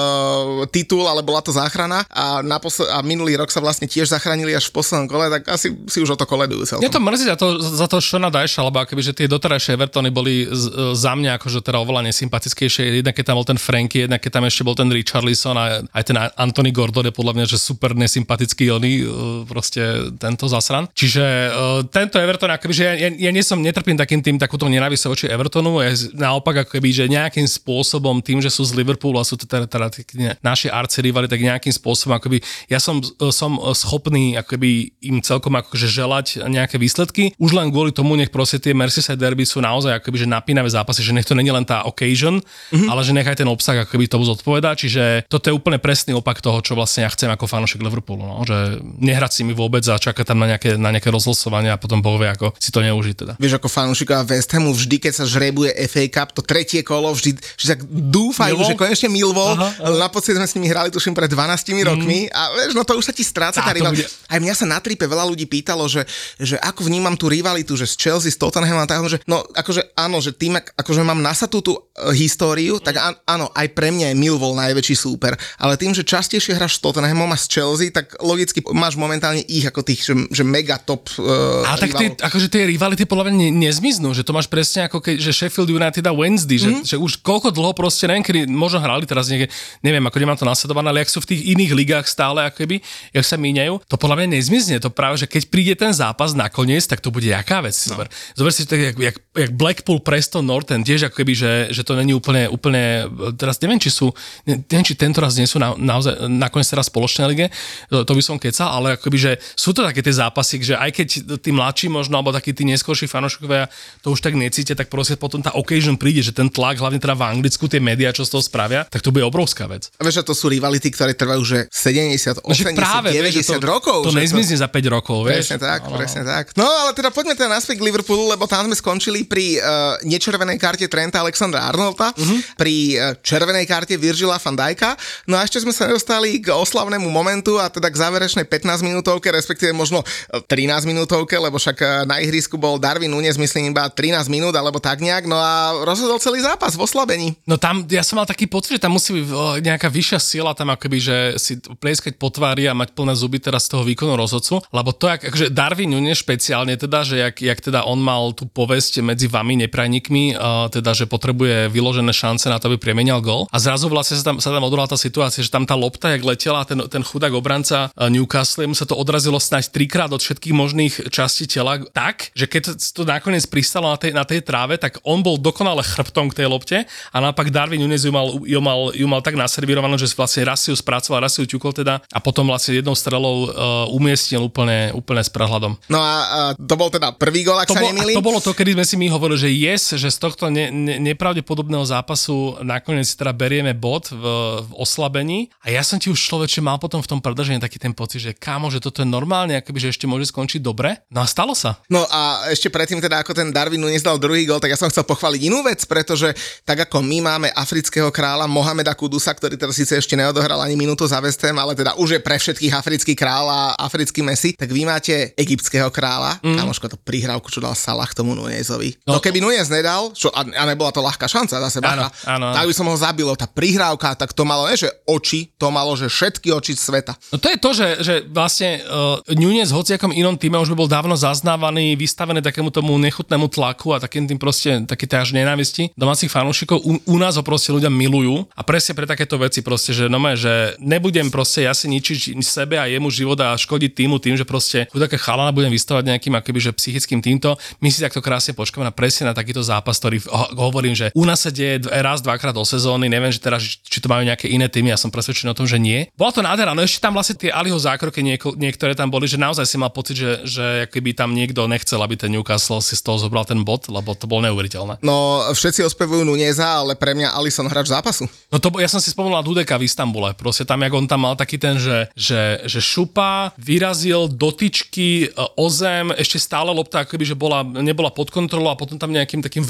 titul, ale bola to záchrana a, naposled, a minulý rok sa vlastne tiež zachránili až v poslednom kole, tak asi si už o to koledujú celkom. Mňa to mrzí za to, za to Shona Dajša, lebo akoby, že tie doterajšie Evertony boli z, e, za mňa akože teda oveľa nesympatickejšie. Jednak keď tam bol ten Franky, jednak keď tam ešte bol ten Richarlison a aj ten Anthony Gordon je podľa mňa, že super nesympatický oný, e, proste tento zasran. Čiže uh, tento Everton, akoby, že ja, ja, nie som, netrpím takým tým takúto nenávisť voči Evertonu, ja naopak akoby, že nejakým spôsobom tým, že sú z Liverpoolu a sú teda, teda, teda naši arci rivali, tak nejakým spôsobom akoby, ja som, som schopný akoby im celkom akože želať nejaké výsledky, už len kvôli tomu, nech proste tie Merseyside derby sú naozaj akoby, že napínavé zápasy, že nech to není len tá occasion, mm-hmm. ale že nechaj ten obsah akoby tomu zodpovedá, čiže toto je úplne presný opak toho, čo vlastne ja chcem ako fanúšik Liverpoolu, no, že nehrať si mi vôbec a čakať tam na nejaké, na nejaké rozhlasovanie a potom boh vie, ako si to neužiť teda. Vieš, ako fanúšika West Hamu vždy, keď sa žrebuje FA Cup, to tretie kolo, vždy, vždy tak dúfajú, Milvol? že konečne Milvol, na pocit sme s nimi hrali tuším pred 12 mm. rokmi a vieš, no to už sa ti stráca tá rival. Bude... Aj mňa sa na tripe veľa ľudí pýtalo, že, že ako vnímam tú rivalitu, že z Chelsea, z Tottenham a tak, že no akože áno, že tým, akože mám nasatú tú uh, históriu, tak áno, aj pre mňa je Milvol najväčší súper, ale tým, že častejšie hráš s Tottenhamom a s Chelsea, tak logicky máš momentálne ich ako tých, že, že mega top uh, A tak tie, akože tie rivality podľa mňa ne, nezmiznú, že to máš presne ako keď, že Sheffield United a Wednesday, mm-hmm. že, že už koľko dlho proste, neviem, kedy možno hrali teraz niekde, neviem, ako nemám to nasledované, ale ak sú v tých iných ligách stále, ako keby, jak sa míňajú, to podľa mňa nezmizne. To práve, že keď príde ten zápas nakoniec, tak to bude jaká vec. No. Zober, zober si to, jak, jak, jak Blackpool Preston Norton, tiež ako keby, že, že to není úplne, úplne, teraz neviem, či sú, neviem, či tento raz nie sú na, naozaj nakoniec teraz spoločnej lige, to, to by som kecal, ale akoby, že sú to také tie zápasy, že aj keď tí mladší možno, alebo takí tí neskôrší fanúšikovia to už tak necítia, tak proste potom tá occasion príde, že ten tlak, hlavne teda v Anglicku, tie médiá, čo z toho spravia, tak to bude obrovská vec. A vieš, to sú rivality, ktoré trvajú že 70, 80, no, práve, 90 vieš, to, rokov. To nezmizne to... za 5 rokov, vieš. Presne tak, no, presne tak. No ale teda poďme teda naspäť k Liverpoolu, lebo tam sme skončili pri uh, nečervenej karte Trenta Alexandra Arnolta, uh-huh. pri uh, červenej karte Virgila van Dijka. No a ešte sme sa nedostali k oslavnému momentu a teda k záverečnej 15 minútovke, respektíve možno 13 minútovke, lebo však na ihrisku bol Darwin Nunes, myslím iba 13 minút alebo tak nejak, no a rozhodol celý zápas v oslabení. No tam, ja som mal taký pocit, že tam musí byť nejaká vyššia sila tam akoby, že si plieskať po tvári a mať plné zuby teraz z toho výkonu rozhodcu, lebo to, jak, akože Darwin Nunes špeciálne teda, že jak, jak teda on mal tú povesť medzi vami neprajníkmi, uh, teda, že potrebuje vyložené šance na to, aby premienial gol. A zrazu vlastne sa tam, sa tam odhrala tá situácia, že tam tá lopta, jak letela, ten, ten chudák obranca Newcastle, mu sa to odrazilo snáď trikrát od všetkých možných častí tela tak, že keď to nakoniec pristalo na tej, na tej tráve, tak on bol dokonale chrbtom k tej lopte a naopak Darwin Nunes ju mal, ju mal, ju mal tak naservírovanú, že vlastne raz si ju spracoval, raz si ju ťukol teda a potom vlastne jednou strelou uh, umiestnil úplne, úplne s prehľadom. No a uh, to bol teda prvý gol, ak to sa bol, nemýlim. To bolo to, kedy sme si my hovorili, že yes, že z tohto zmysle ne, ne, nepravdepodobného zápasu nakoniec teda berieme bod v, v oslabení a ja som ti už človeče mal potom v tom predržení taký ten pocit, že kámo, že toto je normálne, akoby, že ešte môže skončiť dobre. No a stalo sa. No a ešte predtým teda, ako ten Darwin Nunes dal druhý gol, tak ja som chcel pochváliť inú vec, pretože tak ako my máme afrického kráľa Mohameda Kudusa, ktorý teda síce ešte neodohral ani minútu za West Ham, ale teda už je pre všetkých africký kráľ a africký Messi, tak vy máte egyptského kráľa, mm. kamoško to prihrávku, čo dal Salah tomu Nunezovi. No, no keby Nunes nedal, čo, a, a nebola to ľahká šanca za seba, Áno, áno. tak by som ho zabilo. Tá prihrávka, tak to malo, ne, že oči, to malo, že všetky oči sveta. No to je to, že, že vlastne uh, Nunes v hociakom inom týme už by bol dávno zaznávaný, vystavený takému tomu nechutnému tlaku a takým tým proste, také až nenávisti domácich fanúšikov. U, u nás ho proste ľudia milujú a presne pre takéto veci proste, že no že nebudem proste ja si ničiť sebe a jemu život a škodiť týmu tým, že proste také chalana budem vystavať nejakým akoby, že psychickým týmto. My si takto krásne počkáme na presne na takýto zápas, ktorý hovorím, že u nás sa deje raz, dvakrát do sezóny, neviem, že teraz, či to majú nejaké iné týmy, ja som presvedčený o tom, že nie. Bola to nádhera, no ešte tam vlastne tie Aliho zákroky nieko, niektoré tam boli, že naozaj si mal pocit, že, že keby tam niekto nechcel, aby ten Newcastle si z toho zobral ten bod, lebo to bolo neuveriteľné. No, všetci ospevujú Nuneza, ale pre mňa Alison hráč zápasu. No to, ja som si spomenul Dudeka v Istambule, proste tam, jak on tam mal taký ten, že, že, že šupa, vyrazil dotyčky e, o zem, ešte stále lopta akoby, že bola, nebola pod kontrolou a potom tam nejakým takým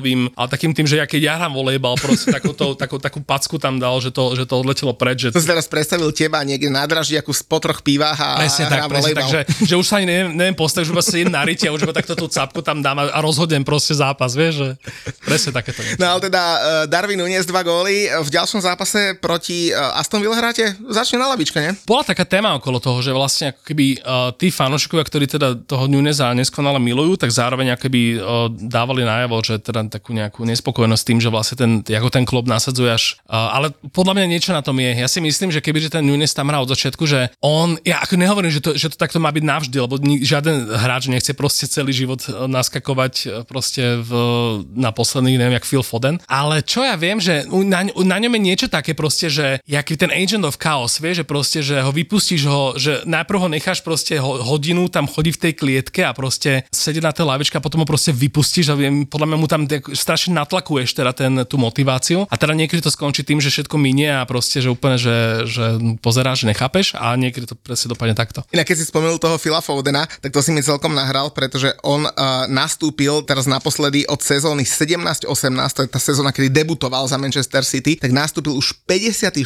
volejbalovým, ale takým tým, že ja keď ja hrám volejbal, proste takúto, takú, takú packu tam dal, že to, že to odletelo preč. Že... To si teraz predstavil teba niekde na draždi, ako po troch pívach a presne tak, presne tak, že, že, už sa ani neviem, neviem postaviť, že iba si na rite a už iba takto tú capku tam dám a, a rozhodnem proste zápas, vieš, že presne takéto niečo. No ale teda uh, Darwin unies dva góly, v ďalšom zápase proti uh, Aston Villa hráte? Začne na lavičke, nie? Bola taká téma okolo toho, že vlastne ako keby uh, tí fanúšikovia, ktorí teda toho Nuneza neskonale milujú, tak zároveň akoby uh, dávali najavo, že teda takú nejakú nespokojnosť tým, že vlastne ten, ako ten klub nasadzuje až. Ale podľa mňa niečo na tom je. Ja si myslím, že keby že ten Nunes tam hrá od začiatku, že on, ja ako nehovorím, že to, že to takto má byť navždy, lebo ni, žiaden hráč nechce proste celý život naskakovať proste v, na posledný, neviem, jak Phil Foden. Ale čo ja viem, že na, na ňom je niečo také proste, že jaký ten Agent of Chaos, vie, že proste, že ho vypustíš ho, že najprv ho necháš proste hodinu tam chodí v tej klietke a proste sedieť na tej lavičke a potom ho proste vypustíš a viem, podľa mňa mu tam strašne natlakuješ teda ten, tú motiváciu a teda niekedy to skončí tým, že všetko minie a proste, že úplne, že, že pozeráš, že nechápeš a niekedy to presne dopadne takto. Inak keď si spomenul toho Phila Fodena, tak to si mi celkom nahral, pretože on uh, nastúpil teraz naposledy od sezóny 17-18, to je tá sezóna, kedy debutoval za Manchester City, tak nastúpil už 54.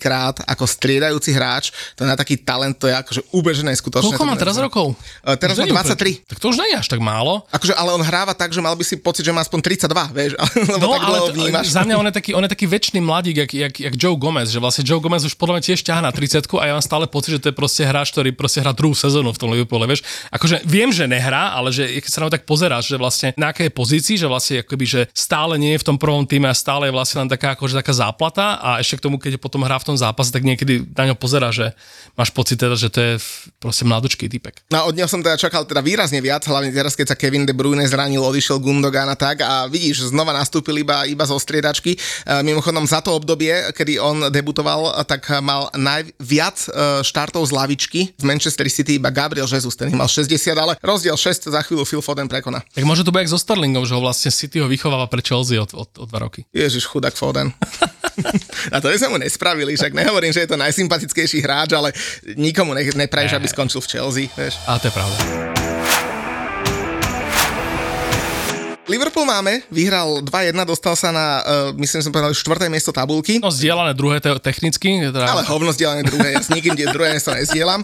krát ako striedajúci hráč. To je na taký talent, to je akože ubežené skutočne. Koľko má teraz rokov? Uh, teraz má 23. Tak to už nie je až tak málo. Akože, ale on hráva tak, že mal by si pocit, že má aspoň 32, vieš, lebo no, tak ale vnímaš. Za mňa on je taký, on je taký väčší mladík, jak, jak, jak Joe Gomez, že vlastne Joe Gomez už podľa mňa tiež ťahá na 30 a ja mám stále pocit, že to je proste hráč, ktorý proste hrá druhú sezónu v tom Liverpoole, vieš. Akože viem, že nehrá, ale že keď sa na tak pozeráš, že vlastne na akej pozícii, že vlastne akoby, že stále nie je v tom prvom týme a stále je vlastne len taká, akože taká záplata a ešte k tomu, keď potom hrá v tom zápase, tak niekedy na ňo pozerá, že máš pocit teda, že to je proste mladočký typek. No od neho som teda čakal teda výrazne viac, hlavne teraz, keď sa Kevin De Bruyne zranil, odišiel Gundogan a tak a vidíš, znova nastúpil iba, iba zo striedačky. E, mimochodom za to obdobie, kedy on debutoval, tak mal najviac e, štartov z lavičky v Manchester City iba Gabriel Jesus, ten mal 60, ale rozdiel 6 za chvíľu Phil Foden prekoná. Tak môže to byť so Starlingom, že ho vlastne City ho vychováva pre Chelsea od, od, od dva roky. Ježiš, chudák Foden. a to sme mu nespravili, však nehovorím, že je to najsympatickejší hráč, ale nikomu ne, nepraješ, aby skončil v Chelsea. Vieš. A to je pravda. Liverpool máme, vyhral 2-1, dostal sa na, uh, myslím, som povedal, štvrté miesto tabulky. No, zdieľané druhé te- technicky. Teda... Ale hovno zdieľané druhé, ja s nikým druhé miesto nezdieľam.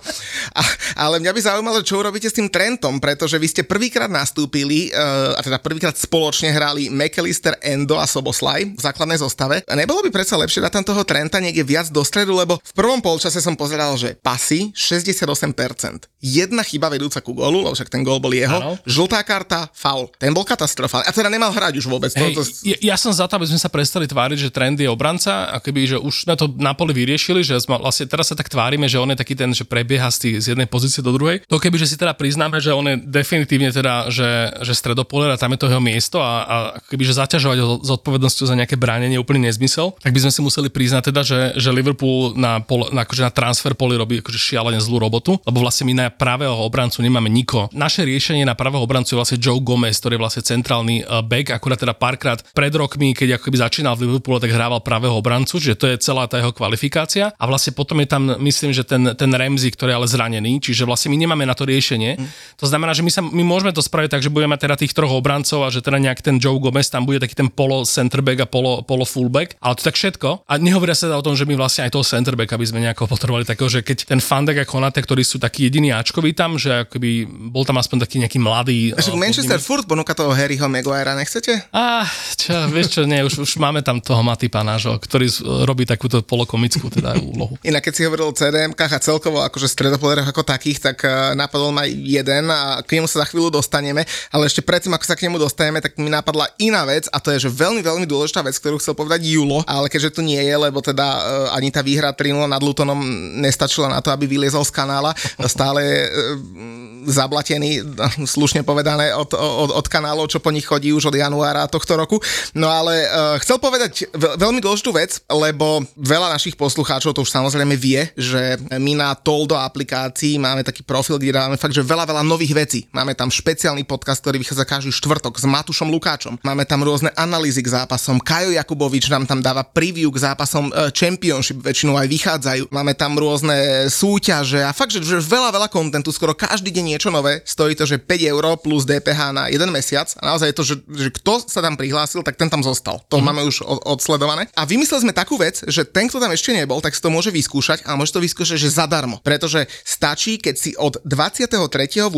A, ale mňa by zaujímalo, čo urobíte s tým Trentom, pretože vy ste prvýkrát nastúpili, uh, a teda prvýkrát spoločne hrali McAllister, Endo a Soboslaj v základnej zostave. A nebolo by predsa lepšie dať tam toho Trenta niekde viac do stredu, lebo v prvom polčase som pozeral, že pasy 68%. Jedna chyba vedúca ku gólu, lebo však ten gól bol jeho. Ano. Žltá karta, faul. Ten bol katastrofa katastrofálne. A teda nemal hrať už vôbec. Hey, to, to... Ja, ja som za to, aby sme sa prestali tváriť, že trend je obranca, akoby, že už sme to na poli vyriešili, že sme, vlastne teraz sa tak tvárime, že on je taký ten, že prebieha z, tý, z jednej pozície do druhej. To keby, že si teda priznáme, že on je definitívne teda, že, že stredopoler a tam je to jeho miesto a, a keby, že zaťažovať ho zodpovednosťou za nejaké bránenie úplný nezmysel, tak by sme si museli priznať teda, že, že Liverpool na, pol, na, akože na transfer poli robí akože šialene zlú robotu, lebo vlastne my na pravého obrancu nemáme niko. Naše riešenie na pravého obrancu je vlastne Joe Gomez, ktorý je vlastne centrálny fenomenálny uh, back, akurát teda párkrát pred rokmi, keď akoby začínal v Liverpoole, tak hrával pravého obrancu, že to je celá tá jeho kvalifikácia. A vlastne potom je tam, myslím, že ten, ten Ramsey, ktorý je ale zranený, čiže vlastne my nemáme na to riešenie. Mm. To znamená, že my, sa, my môžeme to spraviť tak, že budeme mať teda tých troch obrancov a že teda nejak ten Joe Gomez tam bude taký ten polo centerback a polo, polo fullback, ale to tak všetko. A nehovoria sa o tom, že my vlastne aj toho centerbacka by sme nejako potrebovali takého, že keď ten Fandek a Konate, ktorí sú takí jediní Ačkoví tam, že akoby bol tam aspoň taký nejaký mladý. Však uh, Manchester furt ponúka toho Harryho Maguirea, nechcete? A čo, vieš čo, nie, už, už máme tam toho Matipa nášho, ktorý robí takúto polokomickú teda úlohu. Inak keď si hovoril o CDM a celkovo akože stredopolerov ako takých, tak uh, napadol ma jeden a k nemu sa za chvíľu dostaneme, ale ešte predtým, ako sa k nemu dostaneme, tak mi napadla iná vec a to je, že veľmi, veľmi dôležitá vec, ktorú chcel povedať Julo, ale keďže tu nie je, lebo teda uh, ani tá výhra 3 nad Lutonom nestačila na to, aby vyliezol z kanála, stále uh, zablatený, slušne povedané, od, od, od kanálov, čo po nich chodí už od januára tohto roku. No ale uh, chcel povedať veľmi dôležitú vec, lebo veľa našich poslucháčov to už samozrejme vie, že my na Toldo aplikácii máme taký profil, kde dávame fakt, že veľa, veľa nových vecí. Máme tam špeciálny podcast, ktorý vychádza každý štvrtok s Matušom Lukáčom. Máme tam rôzne analýzy k zápasom. Kajo Jakubovič nám tam dáva preview k zápasom uh, Championship, väčšinou aj vychádzajú. Máme tam rôzne súťaže a fakt, že, že veľa, veľa kontentu, skoro každý deň niečo nové, stojí to, že 5 eur plus DPH na jeden mesiac a naozaj je to, že, že kto sa tam prihlásil, tak ten tam zostal. To mm. máme už odsledované. A vymysleli sme takú vec, že ten, kto tam ešte nebol, tak si to môže vyskúšať a môže to vyskúšať, že zadarmo. Pretože stačí, keď si od 23.8.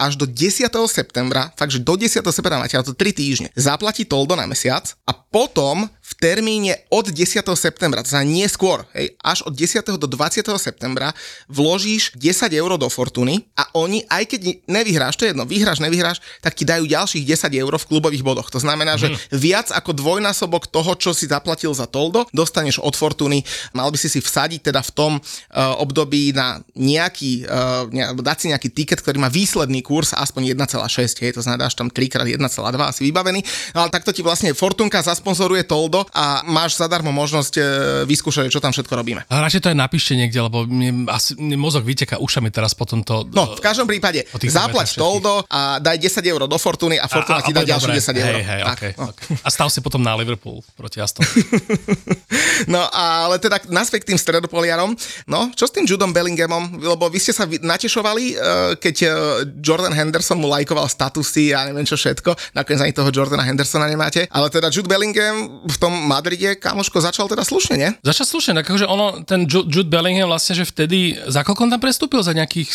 až do 10. septembra, fakt, že do 10. septembra máte to 3 týždne, zaplatí toldo na mesiac a potom v termíne od 10. septembra, to znamená nie skôr, hej, až od 10. do 20. septembra vložíš 10 eur do Fortuny a oni, aj keď nevyhráš, to je jedno, vyhráš, nevyhráš, tak ti dajú ďalších 10 eur v klubových bodoch. To znamená, že mm. viac ako dvojnásobok toho, čo si zaplatil za Toldo, dostaneš od Fortuny. Mal by si si vsadiť teda v tom uh, období na nejaký, uh, ne, dať si nejaký tiket, ktorý má výsledný kurz aspoň 1,6, hej, to znamená, dáš tam 3 x 1,2 asi vybavený. No, ale takto ti vlastne Fortunka zasponzoruje Toldo Toldo a máš zadarmo možnosť e, vyskúšať, čo tam všetko robíme. Radšej to aj napíšte niekde, lebo mne, asi, mne mozog vyteká ušami teraz po tomto. No, v každom prípade, zaplať Toldo a daj 10 eur do Fortuny a Fortuna a, a, ti dá ďalšie 10 eur. Hej, hej, tak, okay, no. okay. A stav si potom na Liverpool proti Aston. no ale teda naspäť k tým stredopoliarom. No, čo s tým Judom Bellinghamom? Lebo vy ste sa natešovali, e, keď e, Jordan Henderson mu lajkoval statusy a neviem čo všetko. Nakoniec ani toho Jordana Hendersona nemáte. Ale teda Jude Bellingham v tom Madride, kamoško, začal teda slušne, nie? Začal slušne, akože ono, ten Jude Bellingham vlastne, že vtedy, za koľko on tam prestúpil? Za nejakých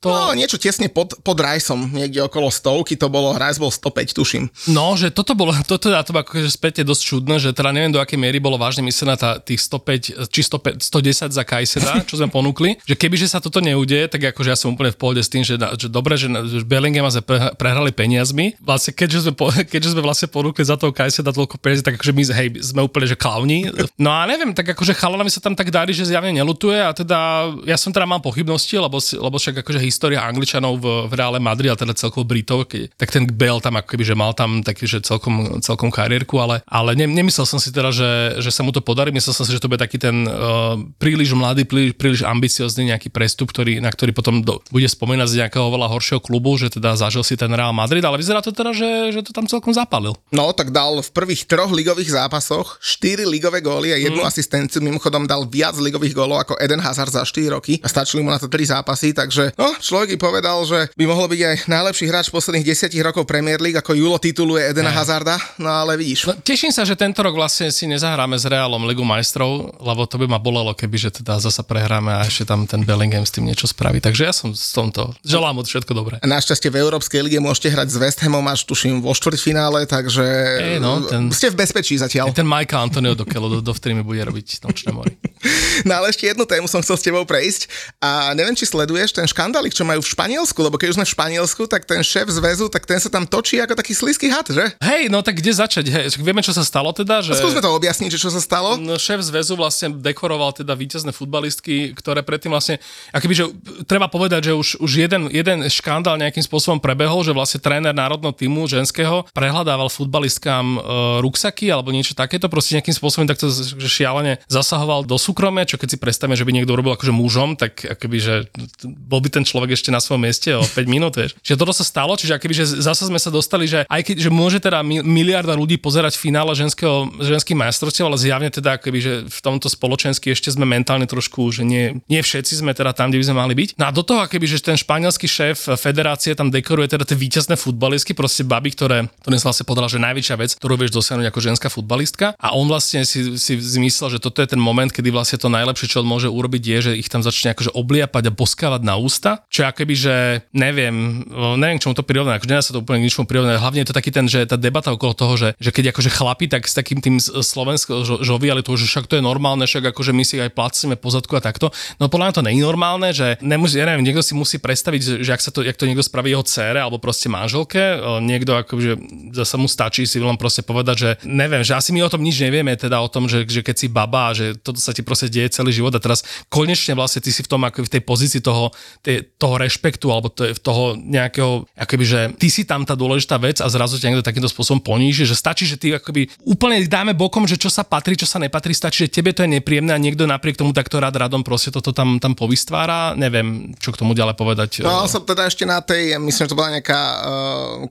to... No, niečo tesne pod, pod Rajsom, niekde okolo stovky to bolo, Rajs bol 105, tuším. No, že toto bolo, toto teda to akože späť je dosť čudné, že teda neviem do akej miery bolo vážne myslená tá, tých 105, či 105, 110 za Kajseda, čo sme ponúkli, že keby že sa toto neudeje, tak akože ja som úplne v pohode s tým, že, že dobre, že, že Bellingham sme prehrali peniazmi, vlastne keďže sme, keďže sme vlastne ponúkli za toho Kajseda toľko peniazí, tak akože my hej, sme úplne, že klauni. No a neviem, tak akože chalanami sa tam tak darí, že zjavne nelutuje a teda ja som teda mal pochybnosti, lebo, lebo však akože história Angličanov v, v Reále Madrid, ale teda celkovo Britov, keď, tak ten Bale tam ako keby, že mal tam taký, že celkom, celkom kariérku, ale, ale ne, nemyslel som si teda, že, že sa mu to podarí, myslel som si, že to bude taký ten uh, príliš mladý, príliš, príliš ambiciozný nejaký prestup, ktorý, na ktorý potom do, bude spomínať z nejakého veľa horšieho klubu, že teda zažil si ten Real Madrid, ale vyzerá to teda, že, že to tam celkom zapalil. No, tak dal v prvých troch ligových zápasoch 4 ligové góly a jednu mm. asistenciu, mimochodom dal viac ligových gólov ako Eden Hazard za 4 roky a stačili mu na to 3 zápasy, takže no, človek povedal, že by mohol byť aj najlepší hráč posledných desiatich rokov Premier League, ako Julo tituluje Edena Hazarda, no ale vidíš. No, teším sa, že tento rok vlastne si nezahráme s Realom Ligu majstrov, lebo to by ma bolelo, keby že teda zasa prehráme a ešte tam ten Bellingham s tým niečo spraví. Takže ja som s tomto, želám mu všetko dobré. Našťastie v Európskej lige môžete hrať s West Hamom až tuším vo štvrťfinále, takže Ej, no, ten, ste v bezpečí zatiaľ. Ten Mike Antonio do Kelo, do, do mi bude robiť nočné mori. No ale ešte jednu tému som chcel s tebou prejsť a neviem, či sleduješ ten škandálik, čo majú v Španielsku, lebo keď už sme v Španielsku, tak ten šéf zväzu, tak ten sa tam točí ako taký slízky had, že? Hej, no tak kde začať? Hej, vieme, čo sa stalo teda? Že... Skúsme to objasniť, že čo sa stalo. No, šéf zväzu vlastne dekoroval teda víťazné futbalistky, ktoré predtým vlastne, akoby, že treba povedať, že už, už jeden, jeden škandál nejakým spôsobom prebehol, že vlastne tréner národného týmu ženského prehľadával futbalistkám e, ruksaky alebo niečo takéto, proste nejakým spôsobom takto šialene zasahoval do súkromie, čo keď si predstavíme, že by niekto urobil akože mužom, tak akoby, že bol by ten človek ešte na svojom mieste o 5 minút, vieš. Čiže toto sa stalo, čiže akoby, že zase sme sa dostali, že aj keď, že môže teda miliarda ľudí pozerať finále ženského, ženských majstrovstiev, ale zjavne teda akoby, že v tomto spoločensky ešte sme mentálne trošku, že nie, nie všetci sme teda tam, kde by sme mali byť. No a do toho, akoby, že ten španielský šéf federácie tam dekoruje teda tie víťazné futbalistky, proste baby, ktoré, ktoré sa vlastne podala, že najväčšia vec, ktorú vieš dosiahnuť ako ženská futbalistka. A on vlastne si, si zmyslel, že toto je ten moment, kedy vlastne to najlepšie, čo on môže urobiť, je, že ich tam začne akože obliapať a boskávať na ústa. Čo akoby, že neviem, neviem, čomu to prirovnať, akože nedá sa to úplne ničomu prirovnať. Hlavne je to taký ten, že tá debata okolo toho, že, že keď akože chlapi, tak s takým tým slovenským žovialitou, že však to je normálne, však akože my si aj placíme pozadku a takto. No podľa mňa to je normálne, že nemusí, ja neviem, niekto si musí predstaviť, že ak sa to, jak to niekto spraví jeho cére alebo proste manželke, niekto akože zase mu stačí si len proste povedať, že neviem, že asi my o tom nič nevieme, teda o tom, že, že keď si baba, že toto sa ti proste deje celý život a teraz konečne vlastne ty si v tom ako v tej pozícii toho, tej, toho rešpektu alebo to, toho nejakého, akoby, že ty si tam tá dôležitá vec a zrazu ťa niekto takýmto spôsobom poníži, že stačí, že ty akoby úplne dáme bokom, že čo sa patrí, čo sa nepatrí, stačí, že tebe to je nepríjemné a niekto napriek tomu takto rád radom proste toto tam, tam povystvára. Neviem, čo k tomu ďalej povedať. No, som teda ešte na tej, myslím, že to bola nejaká uh,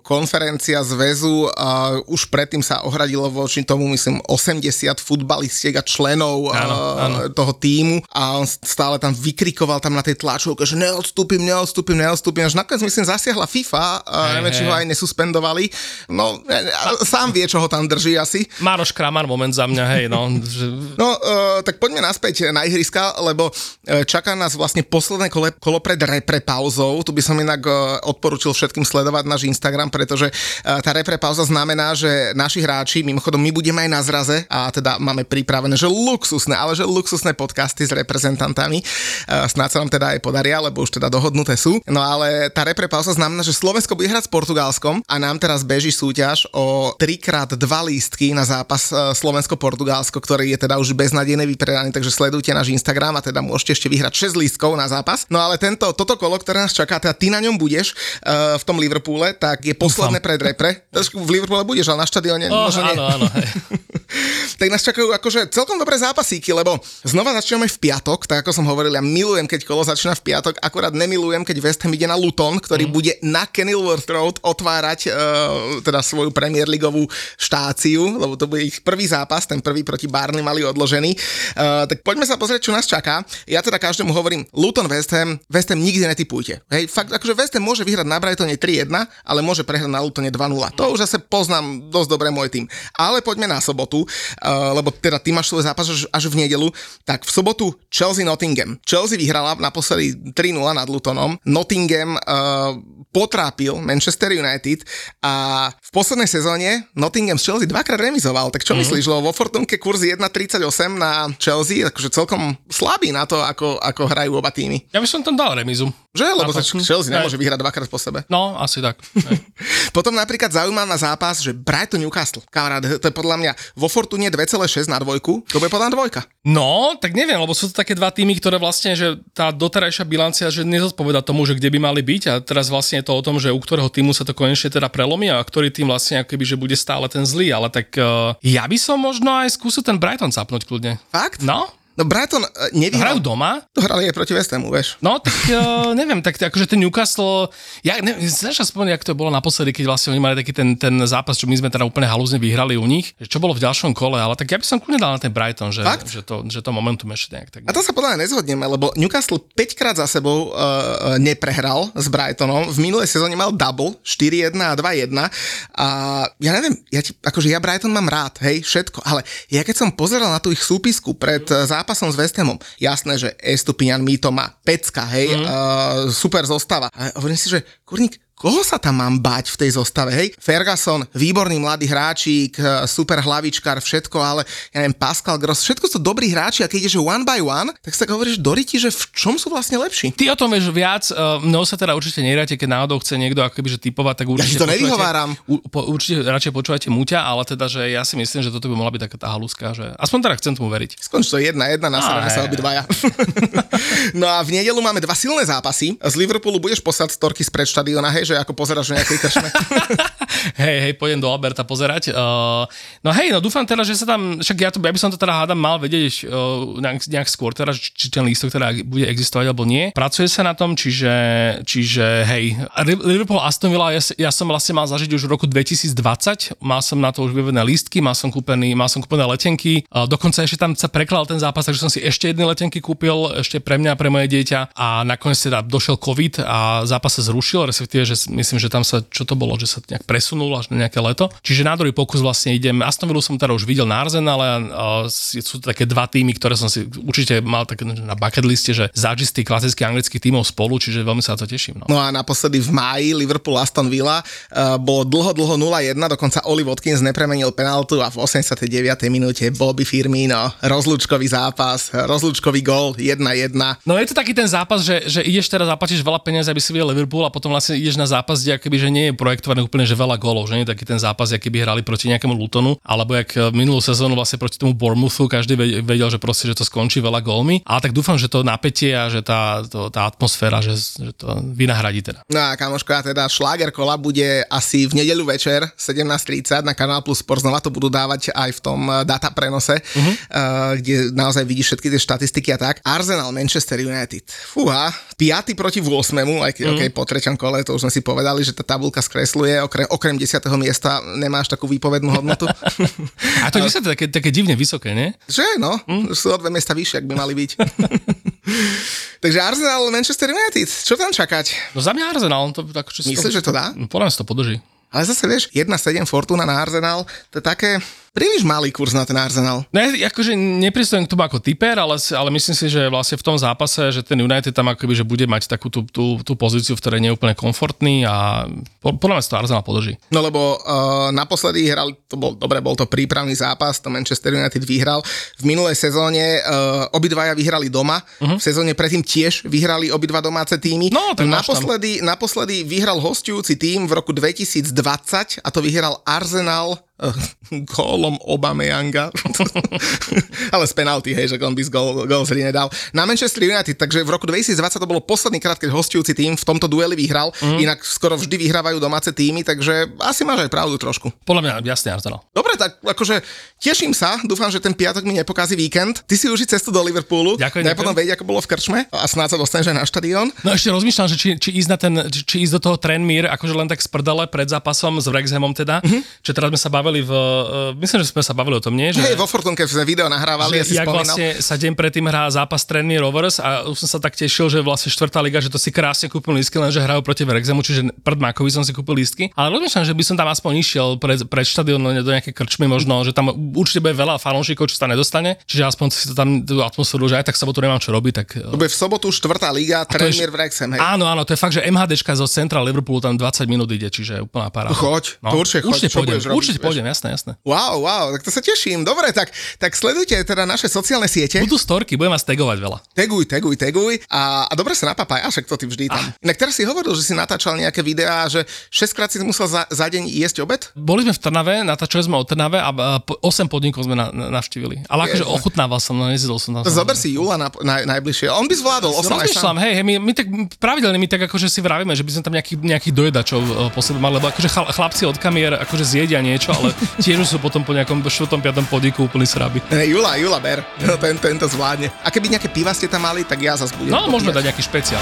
konferencia zväzu, uh, už predtým sa ohradilo voči tomu, myslím, 80 futbalistiek a členov áno, uh, toho týmu a on stále tam vykrikoval tam na tej tlačovke, že neodstúpim, neodstúpim, neodstúpim, až nakoniec myslím zasiahla FIFA, uh, neviem, či ho aj nesuspendovali. No, sám vie, čo ho tam drží asi. Mároš Kramar moment za mňa, hej, no. no, uh, tak poďme naspäť na ihriska, lebo čaká nás vlastne posledné kole, kolo pred repre pauzou. Tu by som inak odporučil všetkým sledovať náš Instagram, pretože tá repre pauza znamená, že naši hráči, mimochodom my budeme aj na zraze a teda máme pripravené, že luxusné, ale že luxusné podcasty s reprezentantami. Snáď sa nám teda aj podaria, lebo už teda dohodnuté sú. No ale tá repre pauza znamená, že Slovensko bude hrať s Portugalskom a nám teraz beží súťaž o 3x2 lístky na zápas Slovensko-Portugalsko, ktorý je teda už beznadejne vypredaný, takže sledujte náš Instagram a teda môžete ešte vyhrať 6 lístkov na zápas. No ale tento, toto kolo, ktoré nás čaká, teda ty na ňom budeš uh, v tom Liverpoole, tak je posledné pred repre. V Liverpoole budeš, ale na štadióne oh, možno áno, áno. tak nás čakajú akože celkom dobré zápasíky, lebo znova začíname v piatok, tak ako som hovoril, ja milujem, keď kolo začína v piatok, akurát nemilujem, keď West Ham ide na Luton, ktorý mm. bude na Kenilworth Road otvárať uh, teda svoju Premier Leagueovú štáciu, lebo to bude ich prvý zápas, ten prvý proti Barney mali odložený. Uh, tak poďme sa pozrieť, čo nás čaká. Ja teda každému hovorím, Luton West Ham, West Ham nikdy netypujte. Hej, fakt, akože West Ham môže vyhrať na Brightone 3-1, ale môže prehrať na Lutone 2-0. To už zase poznám dosť dobre môj tým. Ale poďme na sobotu, uh, lebo teda ty máš svoj zápas až, až v nedelu. Tak v sobotu Chelsea Nottingham. Chelsea vyhrala naposledy 3-0 nad Lutonom. Nottingham uh, potrápil Manchester United a v poslednej sezóne Nottingham z Chelsea dvakrát remizoval. Tak čo mm-hmm. myslíš, lebo vo Fortunke kurz 1,38 na Chelsea, akože celkom slabý na to, ako, ako hrajú oba týmy. Ja by som tam dal remizu. Že? Lebo tak Chelsea nemôže vyhrať dvakrát po sebe. No, asi tak. Potom napríklad zaujímavý zápas, že Brighton Newcastle. Kamarát, to je podľa mňa vo Fortune 2,6 na dvojku. To bude podľa dvojka. No, tak neviem, lebo sú to také dva týmy, ktoré vlastne, že tá doterajšia bilancia, že nezodpoveda tomu, že kde by mali byť a teraz vlastne je to o tom, že u ktorého týmu sa to konečne teda prelomí a ktorý tým vlastne akoby, že bude stále ten zlý, ale tak uh, ja by som možno aj skúsil ten Brighton zapnúť kľudne. Fakt? No, No Brighton uh, nevyhral. Hrajú doma? To hrali aj proti West Hamu, vieš. No tak uh, neviem, tak akože ten Newcastle, ja neviem, sa spomenúť, ako to bolo naposledy, keď vlastne oni mali taký ten, ten zápas, čo my sme teda úplne halúzne vyhrali u nich, čo bolo v ďalšom kole, ale tak ja by som kľudne dal na ten Brighton, že, že, to, že to momentum ešte nejak tak. A to sa podľa mňa nezhodneme, lebo Newcastle 5 krát za sebou uh, neprehral s Brightonom. V minulej sezóne mal double, 4-1 a 2-1 a ja neviem, ja ti, akože ja Brighton mám rád, hej, všetko, ale ja keď som pozeral na tú ich súpisku pred zápasom s West Hamom, jasné, že Estupiňan Mito má pecka, hej, mm. uh, super zostava. A hovorím si, že kurník, koho sa tam mám bať v tej zostave, hej? Ferguson, výborný mladý hráčik, e, super hlavičkár, všetko, ale ja neviem, Pascal Gross, všetko sú dobrí hráči a keď ideš one by one, tak sa hovoríš do riti, že v čom sú vlastne lepší. Ty o tom vieš viac, uh, mnou sa teda určite neráte, keď náhodou chce niekto akoby, že typovať, tak určite... Ja to nevyhováram. Určite radšej počúvate muťa, ale teda, že ja si myslím, že toto by mohla byť taká tá haluska, že aspoň teda chcem tomu veriť. Skonč to jedna, jedna na sa obidvaja. no a v nedelu máme dva silné zápasy. Z Liverpoolu budeš poslať storky z predštadiona, hej, že ako pozeráš na nejakej krčme. hej, hej, pôjdem do Alberta pozerať. Uh, no hej, no dúfam teda, že sa tam, však ja, to, ja by som to teda hádam mal vedieť uh, nejak, nejak skôr, teda, či ten lístok teda bude existovať alebo nie. Pracuje sa na tom, čiže, čiže hej, Liverpool Aston Villa, ja, ja som vlastne mal zažiť už v roku 2020, mal som na to už vyvedené lístky, mal som kúpený, mal som kúpené letenky, uh, dokonca ešte tam sa preklal ten zápas, takže som si ešte jedny letenky kúpil, ešte pre mňa, pre moje dieťa a nakoniec teda došiel COVID a zápas sa zrušil, respektíve, že myslím, že tam sa, čo to bolo, že sa nejak presunul až na nejaké leto. Čiže na druhý pokus vlastne idem. Aston Villa som teda už videl na Arsenale a sú to také dva týmy, ktoré som si určite mal tak na bucket liste, že zažiť z tých klasických anglických tímov spolu, čiže veľmi sa na to teším. No. no a naposledy v máji Liverpool Aston Villa uh, bolo dlho, dlho 0-1, dokonca Oli Watkins nepremenil penaltu a v 89. minúte Bobby Firmino, rozlúčkový zápas, rozlúčkový gol 1-1. No je to taký ten zápas, že, že ideš teraz zaplatíš veľa peniazí, aby si videl Liverpool a potom vlastne ideš na zápas, kde akoby, že nie je projektovaný úplne, že veľa golov, že nie je taký ten zápas, aký by hrali proti nejakému Lutonu, alebo jak eh, minulú sezónu vlastne proti tomu Bournemouthu, každý vedel, že proste, že to skončí veľa gólmi. Ale tak dúfam, že to napätie a že tá, to, tá atmosféra, že, že to vynahradí teda. No a kamoško, a teda šláger kola bude asi v nedeľu večer 17.30 na Kanál Plus Sport, znova to budú dávať aj v tom eh, data prenose, uh-huh. uh, kde naozaj vidíš všetky tie štatistiky a tak. Arsenal Manchester United. Fúha, 5 proti 8, aj keď mm. okay, po treťom kole, to už sme si povedali, že tá tabulka skresluje, okrem, okrem 10. miesta nemáš takú výpovednú hodnotu. A to 10 také, také divne vysoké, nie? Že no, mm. sú o dve miesta vyššie, ak by mali byť. Takže Arsenal, Manchester United, čo tam čakať? No za mňa Arsenal, to tak, čo Myslíš, to... že to dá? Podľa mňa to podrží. Ale zase vieš, 1,7 Fortuna na Arsenal, to je také, príliš malý kurz na ten Arsenal. Ne, akože nepristujem k tomu ako typer, ale, ale myslím si, že vlastne v tom zápase, že ten United tam akoby, že bude mať takú tú, tú, tú pozíciu, v ktorej nie je úplne komfortný a podľa mňa to Arsenal podrží. No lebo uh, naposledy hral, to bol, dobre, bol to prípravný zápas, to Manchester United vyhral. V minulej sezóne uh, obidvaja vyhrali doma, uh-huh. v sezóne predtým tiež vyhrali obidva domáce týmy. No, naposledy, naposledy vyhral hostujúci tým v roku 2020 a to vyhral Arsenal gólom Obameyanga. Ale z penalty, hej, že on by z gól, gól z nedal. Na Manchester United, takže v roku 2020 to bolo posledný krát, keď hostujúci tým v tomto dueli vyhral. Mm. Inak skoro vždy vyhrávajú domáce týmy, takže asi máš aj pravdu trošku. Podľa mňa jasne Arsenal. Dobre, tak akože teším sa, dúfam, že ten piatok mi nepokazí víkend. Ty si už cestu do Liverpoolu. Ďakujem, ďakujem. potom vedieť, ako bolo v krčme a snáď sa dostaneš aj na štadión. No ešte rozmýšľam, že či, či, ísť na ten, či, či ísť do toho Trenmír, akože len tak sprdele pred zápasom s Wrexhamom teda, mm-hmm. čo teraz sme sa bavili v myslím, že sme sa bavili o tom, nie? Že, Hej, vo Fortunke sme video nahrávali, že, ja si jak spomínal. vlastne sa deň predtým hrá zápas Trenny Rovers a už som sa tak tešil, že vlastne štvrtá liga, že to si krásne kúpil lístky, lenže hrajú proti Wrexhamu, čiže pred Makovi som si kúpil lístky. Ale rozmýšľam, že by som tam aspoň išiel pred, pred štadión do nejaké krčmy možno, že tam určite bude veľa fanúšikov, čo sa nedostane, čiže aspoň si to tam tú atmosféru, že aj tak sobotu nemám čo robiť, tak... To bude v sobotu štvrtá liga, Trenmier Wrexham, hej. Áno, áno, to je fakt, že MHDčka zo Central Liverpoolu tam 20 minút ide, čiže úplná paráda. Choď, no. určite, choď, určite pôjdem, určite pôjdem, jasné, jasné. Wow, wow, tak to sa teším. Dobre, tak, tak sledujte teda naše sociálne siete. Budú storky, budem vás tagovať veľa. Taguj, taguj, taguj. A, a dobre sa napapaj, a však to ty vždy tam. Ah. Inak teraz si hovoril, že si natáčal nejaké videá, že 6 krát si musel za, za deň jesť obed? Boli sme v Trnave, natáčali sme o Trnave a 8 podnikov sme na, na, navštívili. Ale akože ochutnával som, no nezjedol som tam. Zober si Jula na, na, najbližšie. On by zvládol 8 aj sám. Hej, hej, my, my, tak pravidelne my tak akože si vravíme, že by sme tam nejaký, nejaký dojedačov e, po sebe mali, lebo akože chlapci od kamier akože zjedia niečo, ale tiež sú potom po nejakom 4. 5. podniku úplný sraby. Hey, Jula, Jula, ber. Ten, tento zvládne. A keby nejaké piva ste tam mali, tak ja zase budem. No, môžeme dať nejaký špeciál.